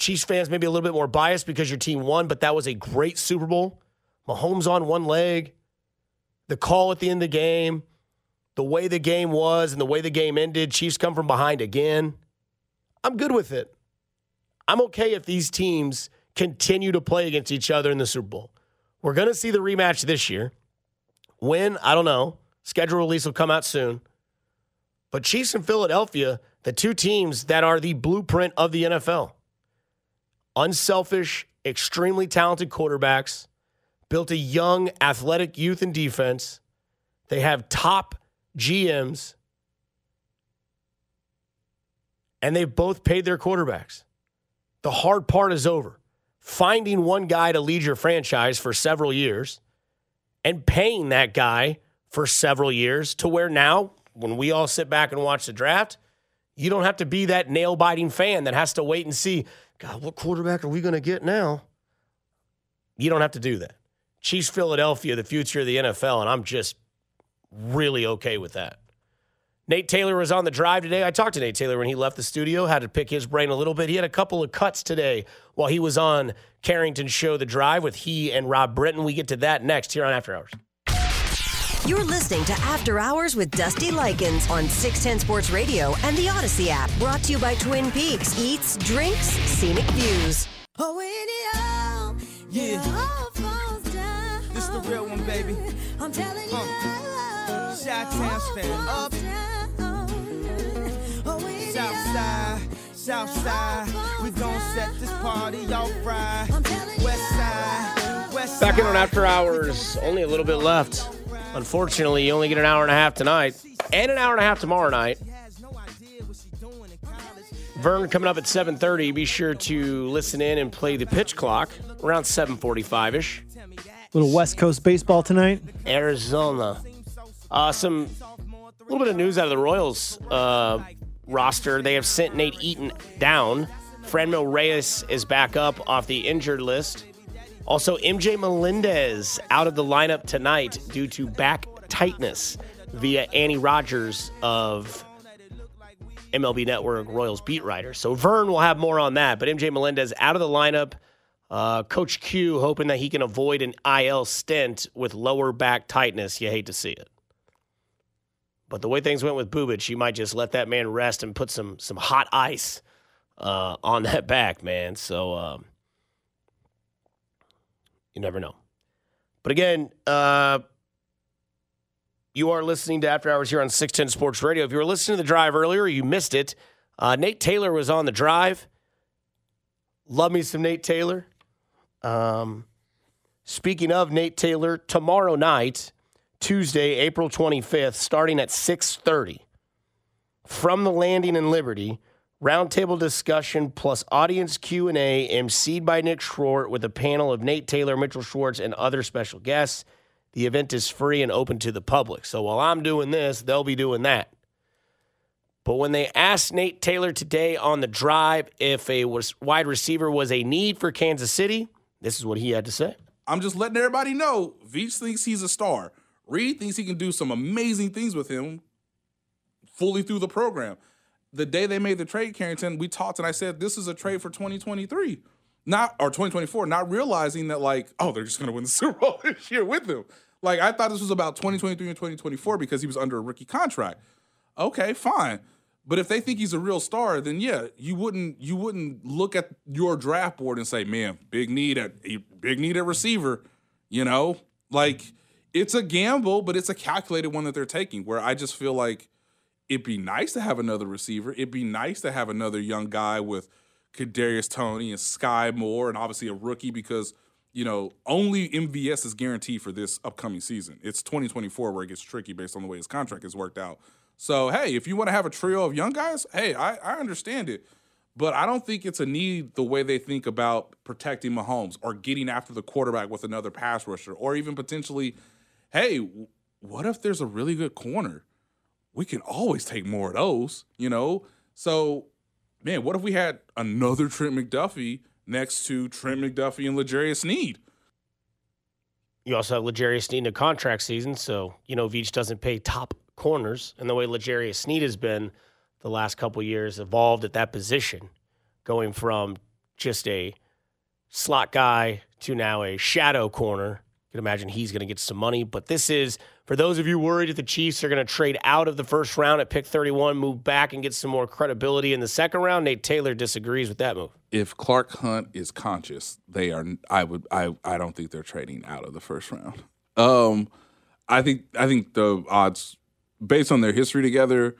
Chiefs fans maybe a little bit more biased because your team won, but that was a great Super Bowl. Mahomes on one leg, the call at the end of the game, the way the game was and the way the game ended, Chiefs come from behind again. I'm good with it. I'm okay if these teams continue to play against each other in the Super Bowl. We're going to see the rematch this year. When? I don't know. Schedule release will come out soon. But Chiefs and Philadelphia, the two teams that are the blueprint of the NFL unselfish, extremely talented quarterbacks, built a young, athletic youth and defense. They have top GMs, and they've both paid their quarterbacks. The hard part is over. Finding one guy to lead your franchise for several years and paying that guy for several years to where now, when we all sit back and watch the draft, you don't have to be that nail biting fan that has to wait and see God, what quarterback are we going to get now? You don't have to do that. Chiefs Philadelphia, the future of the NFL, and I'm just really okay with that. Nate Taylor was on the drive today. I talked to Nate Taylor when he left the studio, had to pick his brain a little bit. He had a couple of cuts today while he was on Carrington's show, The Drive, with he and Rob Britton. We get to that next here on After Hours. You're listening to After Hours with Dusty Likens on 610 Sports Radio and the Audacy app. Brought to you by Twin Peaks Eats, Drinks, Scenic Views. Oh, when it all, yeah. all falls down. This the real one, baby. I'm telling you. Uh, Chi-town stand up. Oh, when it South all- side, south side. We gon' set this party off right. I'm telling you. West side, west side. Back in on After Hours, only a little bit left. Unfortunately, you only get an hour and a half tonight and an hour and a half tomorrow night. Vern coming up at 7:30. Be sure to listen in and play the pitch clock around 7:45ish. Little West Coast baseball tonight. Arizona. Uh, some little bit of news out of the Royals uh, roster. They have sent Nate Eaton down. Franmil Reyes is back up off the injured list. Also, MJ Melendez out of the lineup tonight due to back tightness via Annie Rogers of MLB Network Royals beat writer. So Vern will have more on that, but MJ Melendez out of the lineup. Uh, Coach Q hoping that he can avoid an IL stint with lower back tightness. You hate to see it. But the way things went with Bubic, you might just let that man rest and put some some hot ice uh, on that back, man. So um, you never know. But again, uh, you are listening to After Hours here on 610 Sports Radio. If you were listening to the drive earlier, you missed it. Uh, Nate Taylor was on the drive. Love me some Nate Taylor. Um, speaking of Nate Taylor, tomorrow night, Tuesday, April 25th, starting at 6:30, from the landing in Liberty, roundtable discussion plus audience Q&A emceed by Nick Schwartz with a panel of Nate Taylor, Mitchell Schwartz, and other special guests. The event is free and open to the public. So while I'm doing this, they'll be doing that. But when they asked Nate Taylor today on the drive if a wide receiver was a need for Kansas City, this is what he had to say. I'm just letting everybody know Veach thinks he's a star. Reid thinks he can do some amazing things with him fully through the program. The day they made the trade, Carrington, we talked and I said this is a trade for 2023. Not or 2024, not realizing that like, oh, they're just gonna win the Super Bowl this year with him. Like I thought this was about 2023 and 2024 because he was under a rookie contract. Okay, fine. But if they think he's a real star, then yeah, you wouldn't you wouldn't look at your draft board and say, "Man, big need at big need at receiver." You know, like it's a gamble, but it's a calculated one that they're taking. Where I just feel like it'd be nice to have another receiver. It'd be nice to have another young guy with Kadarius Toney and Skyy Moore, and obviously a rookie because you know only MVS is guaranteed for this upcoming season. It's 2024 where it gets tricky based on the way his contract is worked out. So hey, if you want to have a trio of young guys, hey, I, I understand it. But I don't think it's a need the way they think about protecting Mahomes or getting after the quarterback with another pass rusher, or even potentially, hey, what if there's a really good corner? We can always take more of those, you know? So, man, what if we had another Trent McDuffie next to Trent McDuffie and L'Jarius Need? You also have L'Jarius Sneed in a contract season, so you know Veach doesn't pay top corners, and the way L'Jarius Sneed has been the last couple years evolved at that position, going from just a slot guy to now a shadow corner. Can imagine he's going to get some money, but this is for those of you worried that the Chiefs are going to trade out of the first round at pick 31, move back and get some more credibility in the second round. Nate Taylor disagrees with that move. If Clark Hunt is conscious, they are. I would. I. I don't think they're trading out of the first round. Um, I think. I think the odds, based on their history together,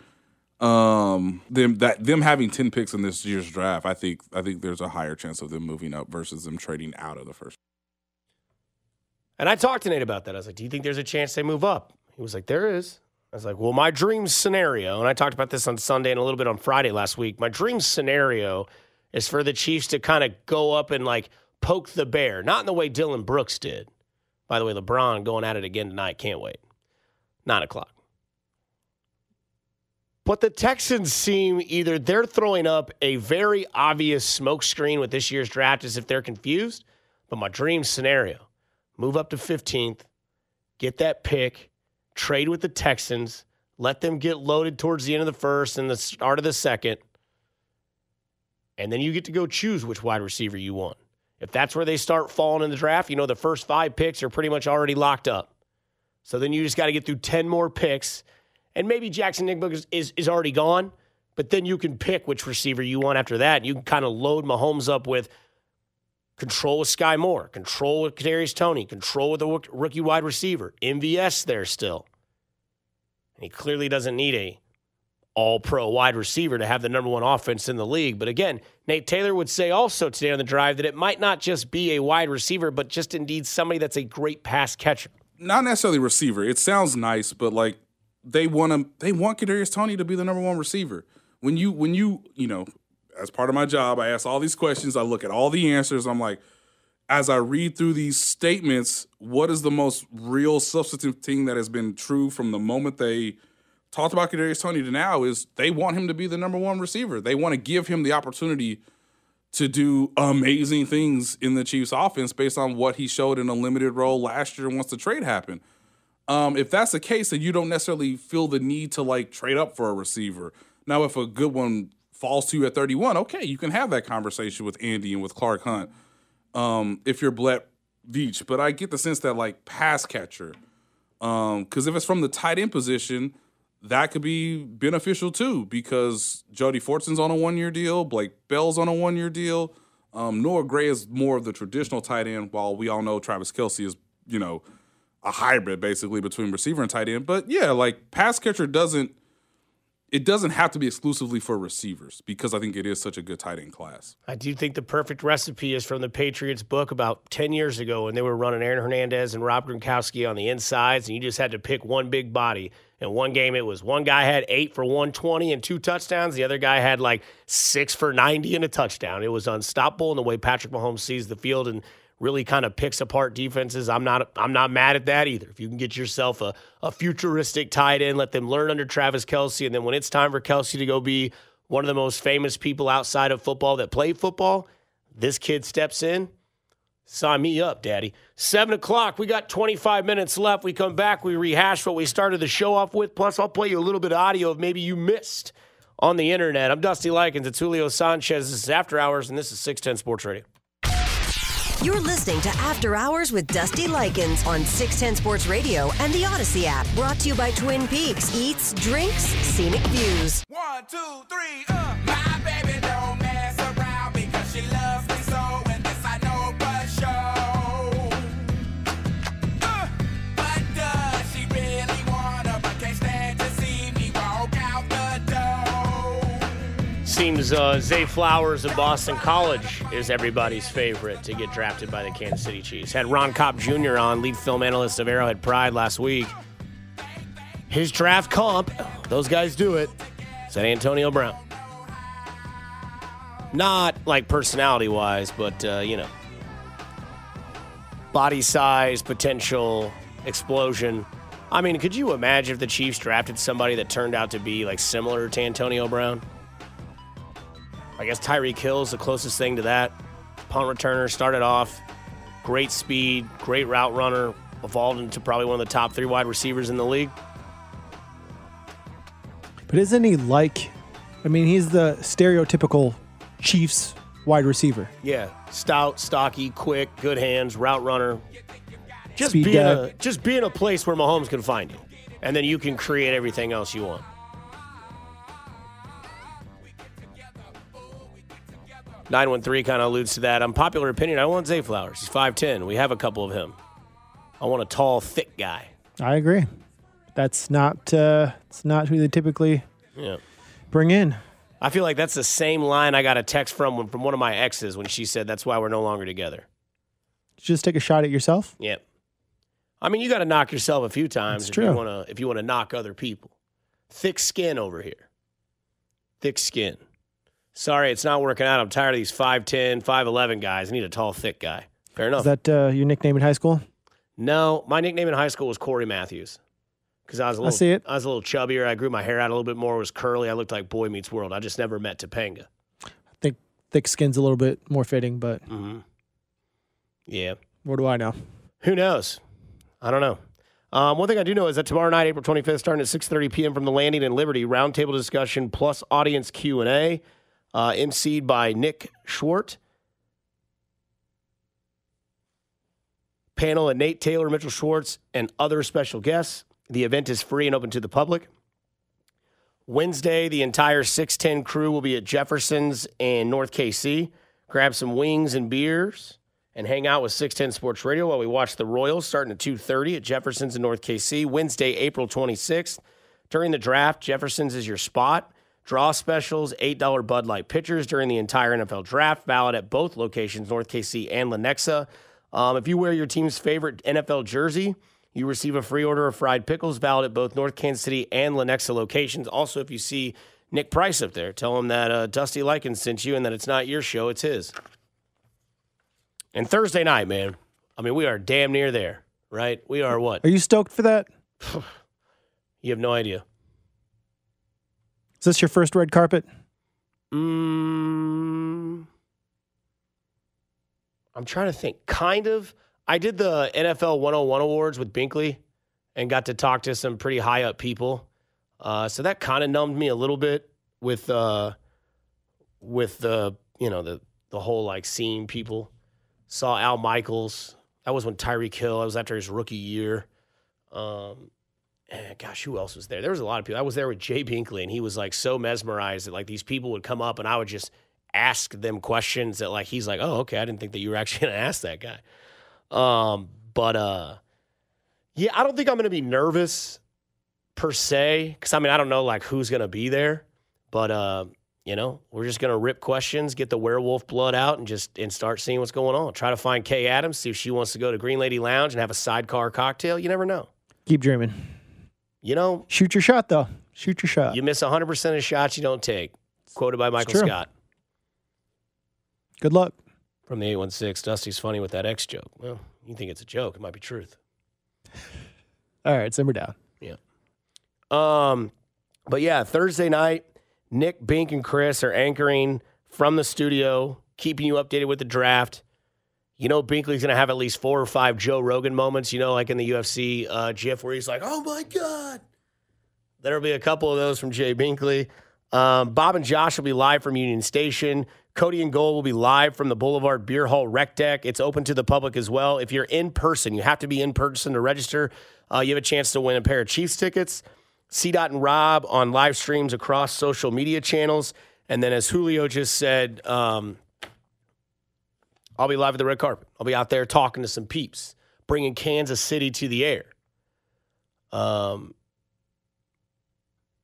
um, them that them having ten picks in this year's draft, I think. I think there's a higher chance of them moving up versus them trading out of the first. And I talked to Nate about that. I was like, "Do you think there's a chance they move up?" He was like, "There is." I was like, "Well, my dream scenario," and I talked about this on Sunday and a little bit on Friday last week. My dream scenario is for the Chiefs to kind of go up and like poke the bear, not in the way Dillon Brooks did. By the way, LeBron going at it again tonight. Can't wait. Nine o'clock. But the Texans seem either they're throwing up a very obvious smokescreen with this year's draft as if they're confused. But my dream scenario move up to 15th, get that pick, trade with the Texans, let them get loaded towards the end of the first and the start of the second. And then you get to go choose which wide receiver you want. If that's where they start falling in the draft, you know the first five picks are pretty much already locked up. So then you just got to get through 10 more picks. And maybe Jaxon Njigba is, is, is already gone, but then you can pick which receiver you want after that. You can kind of load Mahomes up with control with Skyy Moore, control with Kadarius Toney, control with a rookie wide receiver. MVS there still. And he clearly doesn't need a all pro wide receiver to have the number one offense in the league. But again, Nate Taylor would say also today on the drive that it might not just be a wide receiver, but just indeed somebody that's a great pass catcher. Not necessarily receiver. It sounds nice, but like they want to they want Kadarius Toney to be the number one receiver. When you when you you know as part of my job, I ask all these questions. I look at all the answers. I'm like, as I read through these statements, what is the most real substantive thing that has been true from the moment they talked about Kadarius Toney to now? Is they want him to be the number one receiver. They want to give him the opportunity to do amazing things in the Chiefs offense based on what he showed in a limited role last year once the trade happened. Um, if that's the case, then you don't necessarily feel the need to like trade up for a receiver. Now, if a good one falls to you at 31, okay, you can have that conversation with Andy and with Clark Hunt. Um, if you're Brett Veach, but I get the sense that like pass catcher, because if it's from the tight end position, that could be beneficial too. Because Jody Fortson's on a one year deal, Blake Bell's on a one year deal. Um, Noah Gray is more of the traditional tight end, while we all know Travis Kelce is, you know, a hybrid basically between receiver and tight end. But yeah, like pass catcher doesn't it doesn't have to be exclusively for receivers because I think it is such a good tight end class. I do think the perfect recipe is from the Patriots book about 10 years ago when they were running Aaron Hernandez and Rob Gronkowski on the insides, and you just had to pick one big body. In one game, it was one guy had eight for 120 and two touchdowns. The other guy had like six for 90 and a touchdown. It was unstoppable in the way Patrick Mahomes sees the field. And really kind of picks apart defenses. I'm not I'm not mad at that either. If you can get yourself a, a futuristic tight end, let them learn under Travis Kelce, and then when it's time for Kelce to go be one of the most famous people outside of football that play football, this kid steps in. Sign me up, Daddy. Seven o'clock. We got 25 minutes left. We come back. We rehash what we started the show off with. Plus, I'll play you a little bit of audio of maybe you missed on the internet. I'm Dusty Likens. It's Julio Sanchez. This is After Hours, and this is 610 Sports Radio. You're listening to After Hours with Dusty Likens on 610 Sports Radio and the Audacy app. Brought to you by Twin Peaks Eats, Drinks, Scenic Views. One, two, three, uh. Seems uh, Zay Flowers of Boston College is everybody's favorite to get drafted by the Kansas City Chiefs. Had Ron Kopp Jr. on, lead film analyst of Arrowhead Pride last week. His draft comp, those guys do it, said Antonio Brown. Not like personality wise, but, uh, you know, body size, potential, explosion. I mean, could you imagine if the Chiefs drafted somebody that turned out to be like similar to Antonio Brown? I guess Tyreek Hill is the closest thing to that. Punt returner started off great speed, great route runner, evolved into probably one of the top three wide receivers in the league. But isn't he like? I mean, he's the stereotypical Chiefs wide receiver. Yeah, stout, stocky, quick, good hands, route runner. Just Speed be in guy. a just be in a place where Mahomes can find you, and then you can create everything else you want. Nine one three kind of alludes to that. Unpopular opinion. I want Zay Flowers. He's five ten. We have a couple of him. I want a tall, thick guy. I agree. That's not. Uh, it's not who they typically Yeah. bring in. I feel like that's the same line I got a text from from one of my exes when she said that's why we're no longer together. Just take a shot at yourself. Yep. I mean, you got to knock yourself a few times That's if you want to if you want to knock other people. Thick skin over here. Thick skin. Sorry, it's not working out. I'm tired of these 5'10", 5'11 guys. I need a tall, thick guy. Fair enough. Is that uh, your nickname in high school? no, my nickname in high school was Cory Matthews because I was a little, I see it. I was a little chubbier. I grew my hair out a little bit more. It was curly. I looked like Boy Meets World. I just never met Topanga. I think thick skin's a little bit more fitting, but Mm-hmm. Yeah. what do I know? Who knows? I don't know. Um, one thing I do know is that tomorrow night, April 25th, starting at 6:30 p.m. from the Landing in Liberty, roundtable discussion plus audience Q and A, uh, emceed by Nick Schwartz. Panel and Nate Taylor, Mitchell Schwartz, and other special guests. The event is free and open to the public. Wednesday, the entire 610 crew will be at Jefferson's in North KC. Grab some wings and beers and hang out with 610 Sports Radio while we watch the Royals starting at 2.30 at Jefferson's in North KC. Wednesday, April 26th. During the draft, Jefferson's is your spot. Draw specials, $8 Bud Light pitchers during the entire NFL draft. Valid at both locations, North KC and Lenexa. Um, if you wear your team's favorite NFL jersey, you receive a free order of fried pickles valid at both North Kansas City and Lenexa locations. Also, if you see Nick Price up there, tell him that uh, Dusty Likens sent you and that it's not your show, it's his. And Thursday night, man, I mean, we are damn near there, right? We are what? Are you stoked for that? You have no idea. Is this your first red carpet? Mm, I'm trying to think. Kind of. I did the NFL 101 awards with Binkley and got to talk to some pretty high up people. Uh, so that kind of numbed me a little bit with uh, with the you know the the whole like seeing people. Saw Al Michaels. That was when Tyreek Hill. That was after his rookie year. Um, gosh, who else was there? There was a lot of people. I was there with Jay Binkley, and he was like so mesmerized that like these people would come up, and I would just ask them questions that like he's like, oh, okay, I didn't think that you were actually gonna ask that guy. Um, but uh, yeah, I don't think I'm gonna be nervous per se, because I mean I don't know like who's gonna be there, but uh, you know, we're just gonna rip questions, get the werewolf blood out, and just and start seeing what's going on. Try to find Kay Adams, see if she wants to go to Green Lady Lounge and have a sidecar cocktail. You never know. Keep dreaming. You know, Shoot your shot, though. Shoot your shot. you miss 100% of shots you don't take. Quoted by Michael. Scott Good luck. from the 816. Dusty's funny with that X joke. Well, you think it's a joke. It might be truth. All right, simmer down. Yeah. Um, but yeah, Thursday night, Nick, Bink, and Chris are anchoring from the studio, keeping you updated with the draft. You know, Binkley's going to have at least four or five Joe Rogan moments, you know, like in the UFC uh, GIF where he's like, oh my God. There'll be a couple of those from Jay Binkley. Um, Bob and Josh will be live from Union Station. Cody and Gold will be live from the Boulevard Beer Hall Rec Deck. It's open to the public as well. If you're in person, you have to be in person to register. Uh, you have a chance to win a pair of Chiefs tickets. C. Dot and Rob on live streams across social media channels. And then, as Julio just said, um, I'll be live at the red carpet. I'll be out there talking to some peeps, bringing Kansas City to the air. Um,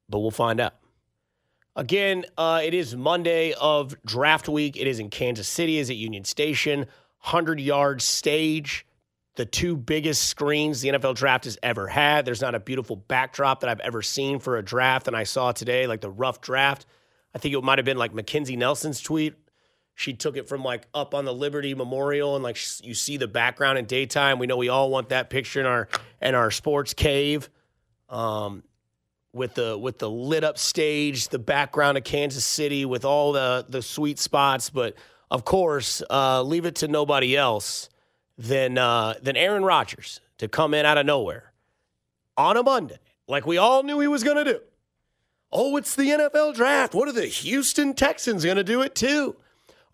but we'll find out. Again, uh, it is Monday of draft week. It is in Kansas City, is at Union Station, 100 yard stage, the two biggest screens the NFL draft has ever had. There's not a beautiful backdrop that I've ever seen for a draft than I saw today, like the rough draft. I think it might have been like Mackenzie Nelson's tweet. She took it from like up on the Liberty Memorial, and like you see the background in daytime. We know we all want that picture in our in our sports cave. Um, with the with the lit up stage, the background of Kansas City with all the the sweet spots, but of course, uh, leave it to nobody else than uh, than Aaron Rodgers to come in out of nowhere on a Monday, like we all knew he was going to do. Oh, it's the NFL draft. What are the Houston Texans going to do it too?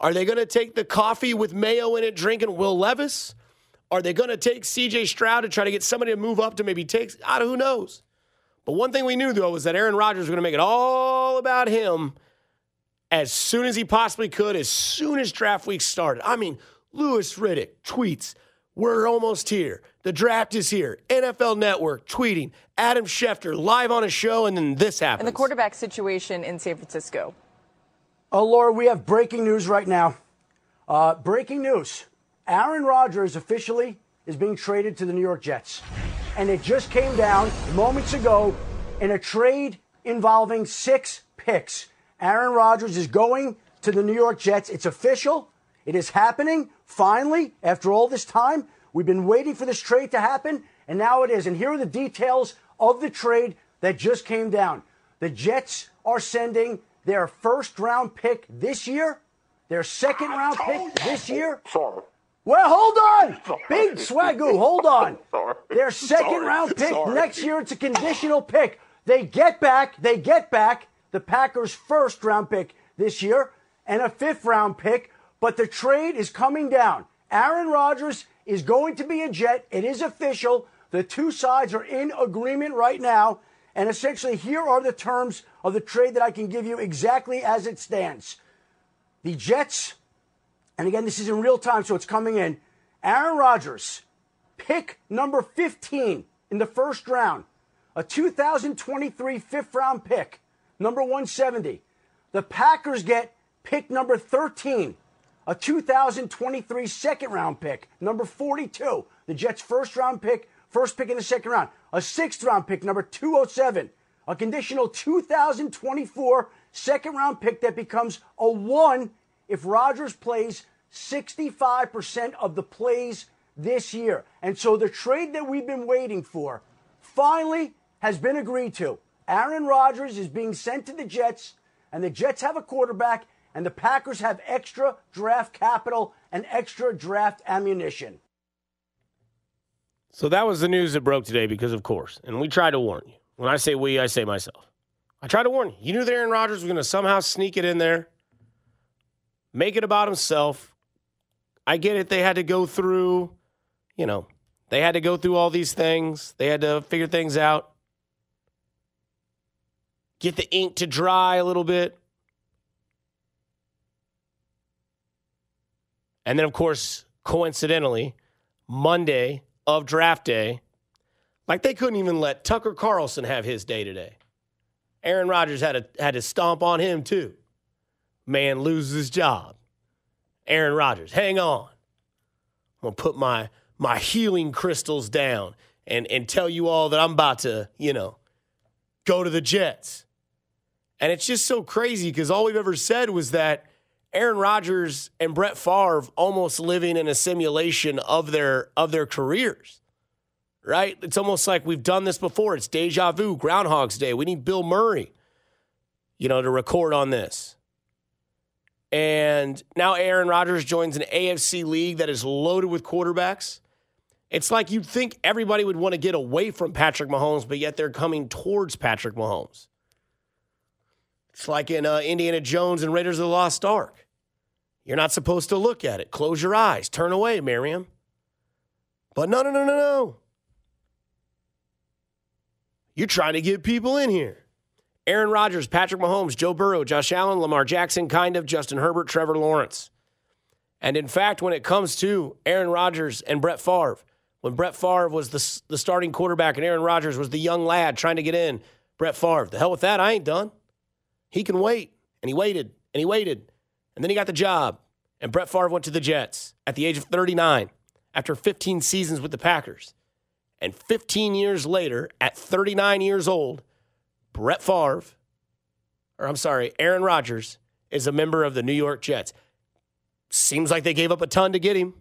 Are they going to take the coffee with mayo in it, drinking Will Levis? Are they going to take C.J. Stroud to try to get somebody to move up to maybe take? out don't. Who knows? But one thing we knew, though, was that Aaron Rodgers was going to make it all about him as soon as he possibly could, as soon as draft week started. I mean, Louis Riddick tweets, We're almost here. The draft is here. NFL Network tweeting, Adam Schefter live on a show, and then this happens. And the quarterback situation in San Francisco. Oh, Laura, we have breaking news right now. Uh, breaking news. Aaron Rodgers officially is being traded to the New York Jets. And it just came down moments ago in a trade involving six picks. Aaron Rodgers is going to the New York Jets. It's official. It is happening finally after all this time. We've been waiting for this trade to happen, and now it is. And here are the details of the trade that just came down. The Jets are sending their first round pick this year, their second round pick this year. Sorry. Well, hold on. Big swagoo, hold on. Sorry. Their second Sorry. round pick Sorry. next year, it's a conditional pick. They get back, they get back the Packers' first round pick this year and a fifth round pick, but the trade is coming down. Aaron Rodgers is going to be a Jet. It is official. The two sides are in agreement right now. And essentially, here are the terms of the trade that I can give you exactly as it stands. The Jets and again, this is in real time, so it's coming in. Aaron Rodgers, pick number 15 in the first round, a 2023 fifth round pick, number 170. The Packers get pick number 13, a 2023 second round pick, number 42. The Jets' first round pick, first pick in the second round, a sixth round pick, number 207, a conditional 2024 second round pick that becomes a one if Rodgers plays 65% of the plays this year. And so the trade that we've been waiting for finally has been agreed to. Aaron Rodgers is being sent to the Jets, and the Jets have a quarterback, and the Packers have extra draft capital and extra draft ammunition. So that was the news that broke today because, of course, and we tried to warn you. When I say we, I say myself. I tried to warn you. You knew that Aaron Rodgers was going to somehow sneak it in there, make it about himself. I get it. They had to go through, you know, they had to go through all these things. They had to figure things out, get the ink to dry a little bit. And then, of course, coincidentally, Monday of draft day, like they couldn't even let Tucker Carlson have his day today. Aaron Rodgers had to, had to stomp on him too. Man loses his job. Aaron Rodgers, hang on. I'm gonna put my my healing crystals down and and tell you all that I'm about to, you know, go to the Jets. And it's just so crazy because all we've ever said was that Aaron Rodgers and Brett Favre almost living in a simulation of their of their careers. Right? It's almost like we've done this before. It's deja vu, Groundhog's Day. We need Bill Murray, you know, to record on this. And now Aaron Rodgers joins an AFC league that is loaded with quarterbacks. It's like you'd think everybody would want to get away from Patrick Mahomes, but yet they're coming towards Patrick Mahomes. It's like in uh, Indiana Jones and Raiders of the Lost Ark. You're not supposed to look at it. Close your eyes. Turn away, Miriam. But no, no, no, no, no. You're trying to get people in here. Aaron Rodgers, Patrick Mahomes, Joe Burrow, Josh Allen, Lamar Jackson, kind of, Justin Herbert, Trevor Lawrence. And in fact, when it comes to Aaron Rodgers and Brett Favre, when Brett Favre was the, the starting quarterback and Aaron Rodgers was the young lad trying to get in, Brett Favre, the hell with that, I ain't done. He can wait. And he waited and he waited. And then he got the job. And Brett Favre went to the Jets at the age of 39 after 15 seasons with the Packers. And 15 years later, at 39 years old, Brett Favre, or I'm sorry, Aaron Rodgers, is a member of the New York Jets. Seems like they gave up a ton to get him.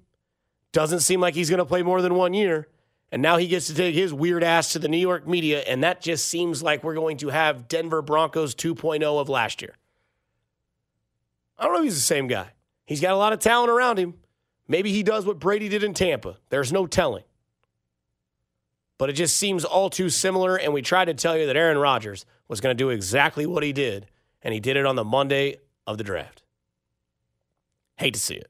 Doesn't seem like he's going to play more than one year. And now he gets to take his weird ass to the New York media. And that just seems like we're going to have Denver Broncos 2.0 of last year. I don't know if he's the same guy. He's got a lot of talent around him. Maybe he does what Brady did in Tampa. There's no telling. But it just seems all too similar. And we tried to tell you that Aaron Rodgers was going to do exactly what he did. And he did it on the Monday of the draft. Hate to see it.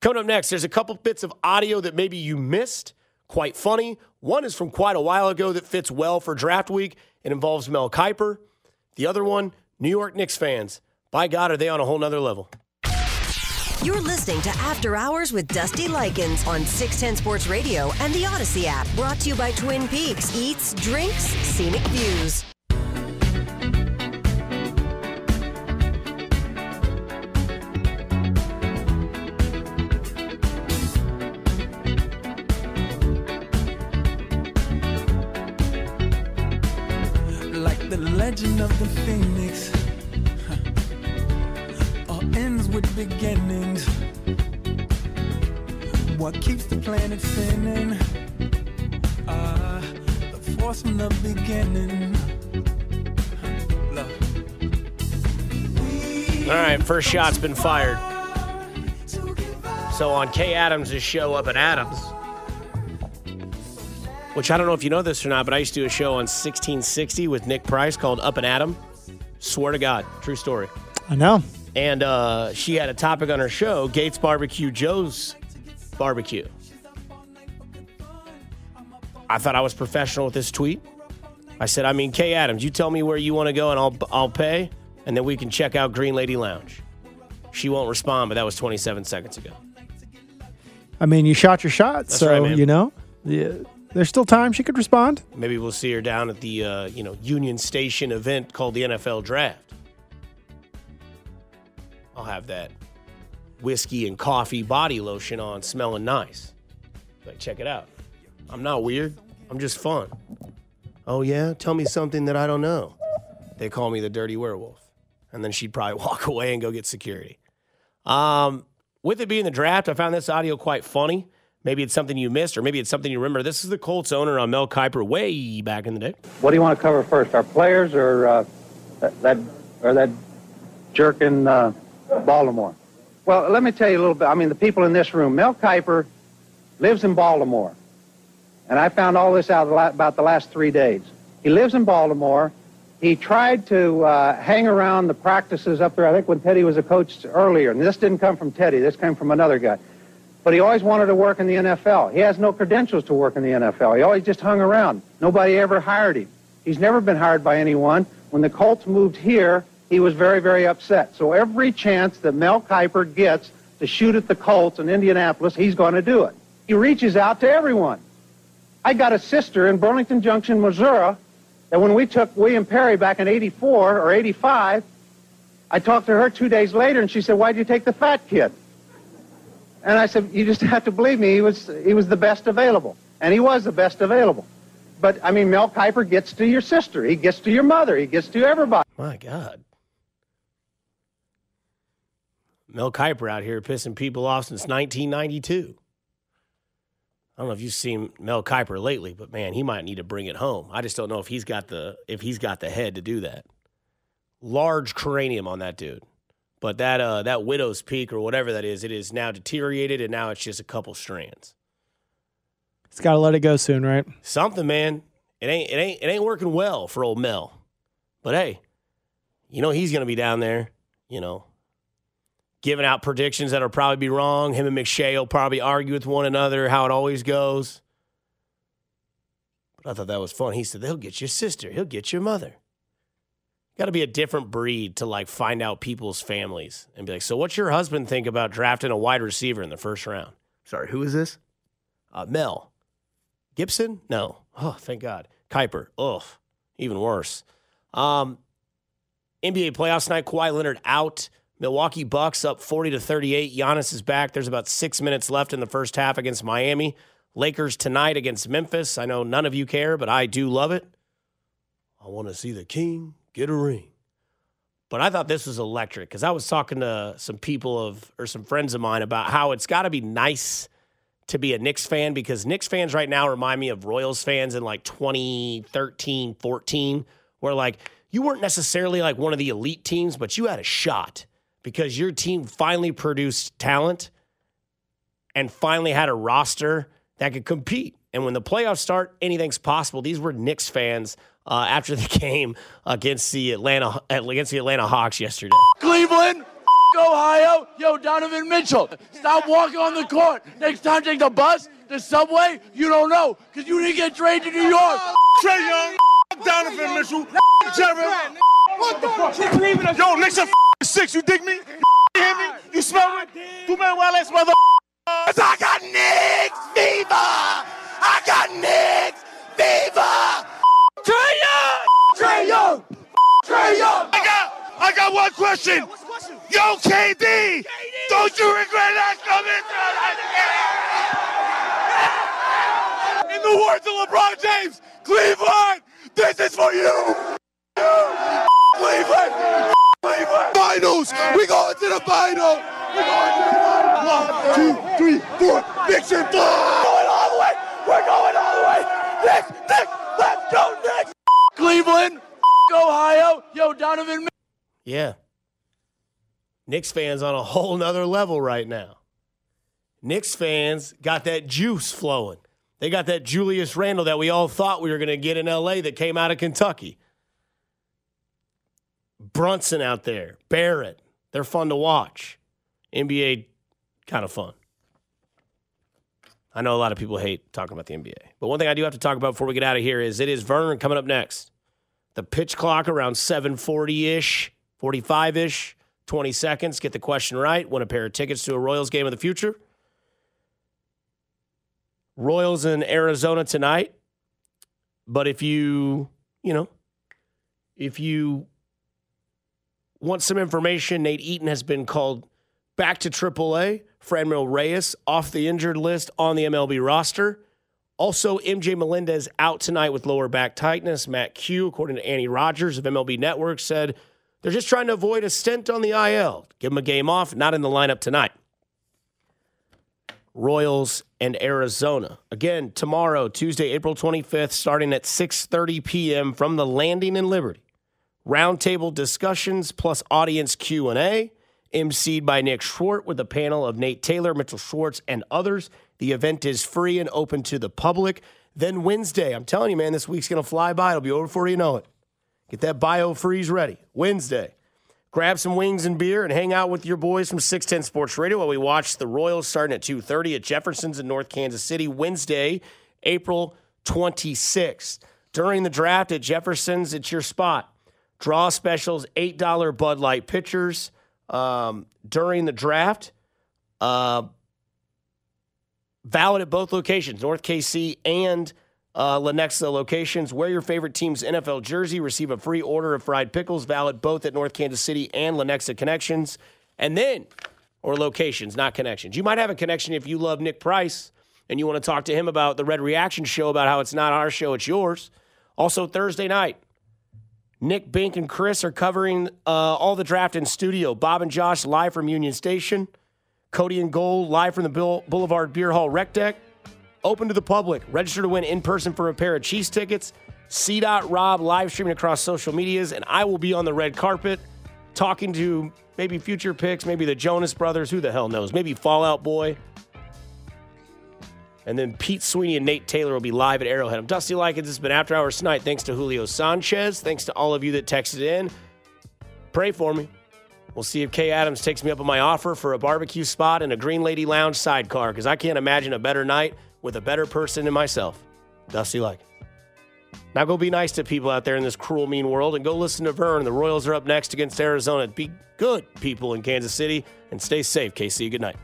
Coming up next, there's a couple bits of audio that maybe you missed. Quite funny. One is from quite a while ago that fits well for draft week. It involves Mel Kiper. The other one, New York Knicks fans. By God, are they on a whole nother level? You're listening to After Hours with Dusty Likens on 610 Sports Radio and the Audacy app. Brought to you by Twin Peaks Eats, Drinks, Scenic Views. Legend of the phoenix. All ends with beginnings. What keeps the planet spinning? Uh, the force from the beginning. All right, first shot's been fired. So on Kay Adams' show Up and Adams, which I don't know if you know this or not, but I used to do a show on 1660 with Nick Price called Up and Adam. Swear to God, true story. I know. And uh, she had a topic on her show Gates Barbecue, Joe's Barbecue. I thought I was professional with this tweet. I said, I mean, Kay Adams, you tell me where you want to go and I'll, I'll pay, and then we can check out Green Lady Lounge. She won't respond, but that was 27 seconds ago. I mean, you shot your shot, That's so right, you know, yeah, there's still time she could respond. Maybe we'll see her down at the uh, you know Union Station event called the NFL Draft. I'll have that whiskey and coffee body lotion on, smelling nice. Like, check it out. I'm not weird. I'm just fun. Oh yeah, tell me something that I don't know. They call me the dirty werewolf, and then she'd probably walk away and go get security. Um, with it being the draft, I found this audio quite funny. Maybe it's something you missed, or maybe it's something you remember. This is the Colts owner on Mel Kiper way back in the day. What do you want to cover first? Our players or uh, that, that or that jerk in uh, Baltimore? Well, let me tell you a little bit. I mean, the people in this room. Mel Kiper lives in Baltimore, and I found all this out about the last three days. He lives in Baltimore. He tried to uh, hang around the practices up there. I think when Teddy was a coach earlier, and this didn't come from Teddy. This came from another guy. But he always wanted to work in the NFL. He has no credentials to work in the NFL. He always just hung around. Nobody ever hired him. He's never been hired by anyone. When the Colts moved here, he was very, very upset. So every chance that Mel Kiper gets to shoot at the Colts in Indianapolis, he's going to do it. He reaches out to everyone. I got a sister in Burlington Junction, Missouri, that when we took William Perry back in 84 or 85, I talked to her two days later, and she said, why'd you take the fat kid? And I said, you just have to believe me. He was, he was the best available. And he was the best available. But, I mean, Mel Kiper gets to your sister. He gets to your mother. He gets to everybody. My God. Mel Kiper out here pissing people off since 1992. I don't know if you've seen Mel Kiper lately, but man, he might need to bring it home. I just don't know if he's got the if he's got the head to do that. Large cranium on that dude. But that uh that widow's peak or whatever that is, it is now deteriorated and now it's just a couple strands. It's got to let it go soon, right? Something, man. It ain't it ain't it ain't working well for old Mel. But hey, you know he's gonna be down there, you know, giving out predictions that'll probably be wrong. Him and McShay will probably argue with one another, how it always goes. But I thought that was fun. He said, They'll get your sister, he'll get your mother. Got to be a different breed to like find out people's families and be like, So, what's your husband think about drafting a wide receiver in the first round? Sorry, who is this? Uh, Mel. Gibson? No. Oh, thank God. Kuiper. Ugh, even worse. Um, NBA playoffs night, Kawhi Leonard out. Milwaukee Bucks up 40 to 38. Giannis is back. There's about six minutes left in the first half against Miami. Lakers tonight against Memphis. I know none of you care, but I do love it. I want to see the king get a ring. But I thought this was electric because I was talking to some people of or some friends of mine about how it's got to be nice to be a Knicks fan because Knicks fans right now remind me of Royals fans in like 2013, 14, where like you weren't necessarily like one of the elite teams, but you had a shot because your team finally produced talent and finally had a roster that could compete. And when the playoffs start, anything's possible. These were Knicks fans uh, after the game against the Atlanta against the Atlanta Hawks yesterday. Cleveland, Ohio. Yo, Donovan Mitchell, stop walking on the court. Next time, take the bus, the subway. You don't know because you didn't get traded to New York. Trae Young, Donovan Mitchell, Jared. Yo, Knicks are six. You dig me? You hear me? You smell me? Two man wireless mother. I got Knicks fever. I got Knicks fever. Trae Young. Trae Young. Trae Young. I got. I got one question. Yo, KD, don't you regret not coming to In the words of LeBron James, Cleveland, this is for you. Cleveland, Cleveland. Finals. We going to the final. We going to the final. One, two, three, four. And four. Going all the way. We're going all the way. Knicks, Knicks, let's go Knicks. Cleveland, Ohio. Yo, Donovan. Yeah. Knicks fans on a whole nother level right now. Knicks fans got that juice flowing. They got that Julius Randle that we all thought we were going to get in LA that came out of Kentucky. Brunson out there, Barrett. They're fun to watch. NBA, kind of fun. I know a lot of people hate talking about the NBA. But one thing I do have to talk about before we get out of here is it is Vernon coming up next. The pitch clock around 740-ish, 45-ish, 20 seconds. Get the question right. Win a pair of tickets to a Royals game of the future. Royals in Arizona tonight. But if you, you know, if you want some information, Nate Eaton has been called back to AAA. Franmil Reyes off the injured list on the MLB roster. Also, MJ Melendez out tonight with lower back tightness. Matt Q, according to Annie Rogers of MLB Network, said they're just trying to avoid a stint on the IL. Give him a game off, not in the lineup tonight. Royals and Arizona. Again, tomorrow, Tuesday, April 25th, starting at 6:30 p.m. from the Landing in Liberty. Roundtable discussions plus audience Q&A, emceed by Nick Schwartz with a panel of Nate Taylor, Mitchell Schwartz, and others. The event is free and open to the public. Then Wednesday, I'm telling you, man, this week's going to fly by. It'll be over before you know it. Get that Biofreeze ready. Wednesday. Grab some wings and beer and hang out with your boys from 610 Sports Radio while we watch the Royals starting at 2:30 at Jefferson's in North Kansas City Wednesday, April 26th. During the draft at Jefferson's, it's your spot. Draw specials, $8 Bud Light pitchers um, during the draft. Uh, valid at both locations, North KC and uh, Lenexa locations. Wear your favorite team's NFL jersey. Receive a free order of fried pickles, valid both at North Kansas City and Lenexa connections. And then, or locations, not connections. You might have a connection if you love Nick Price and you want to talk to him about the Red Reaction show about how it's not our show, it's yours. Also, Thursday night, Nick, Bink, and Chris are covering uh, all the draft in studio. Bob and Josh live from Union Station. Cody and Gold live from the Boulevard Beer Hall Rec Deck. Open to the public. Register to win in person for a pair of Chiefs tickets. C. Dot rob live streaming across social medias, and I will be on the red carpet talking to maybe future picks, maybe the Jonas Brothers, who the hell knows, maybe Fall Out Boy. And then Pete Sweeney and Nate Taylor will be live at Arrowhead. I'm Dusty Likens. Has been After Hours tonight. Thanks to Julio Sanchez. Thanks to all of you that texted in. Pray for me. We'll see if Kay Adams takes me up on my offer for a barbecue spot and a Green Lady Lounge sidecar because I can't imagine a better night with a better person than myself. Dusty Likens. Now go be nice to people out there in this cruel, mean world and go listen to Vern. The Royals are up next against Arizona. Be good, people in Kansas City, and stay safe, KC. Good night.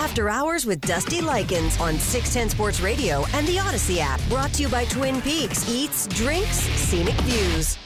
After Hours with Dusty Likens on 610 Sports Radio and the Audacy app. Brought to you by Twin Peaks Eats, Drinks, Scenic Views.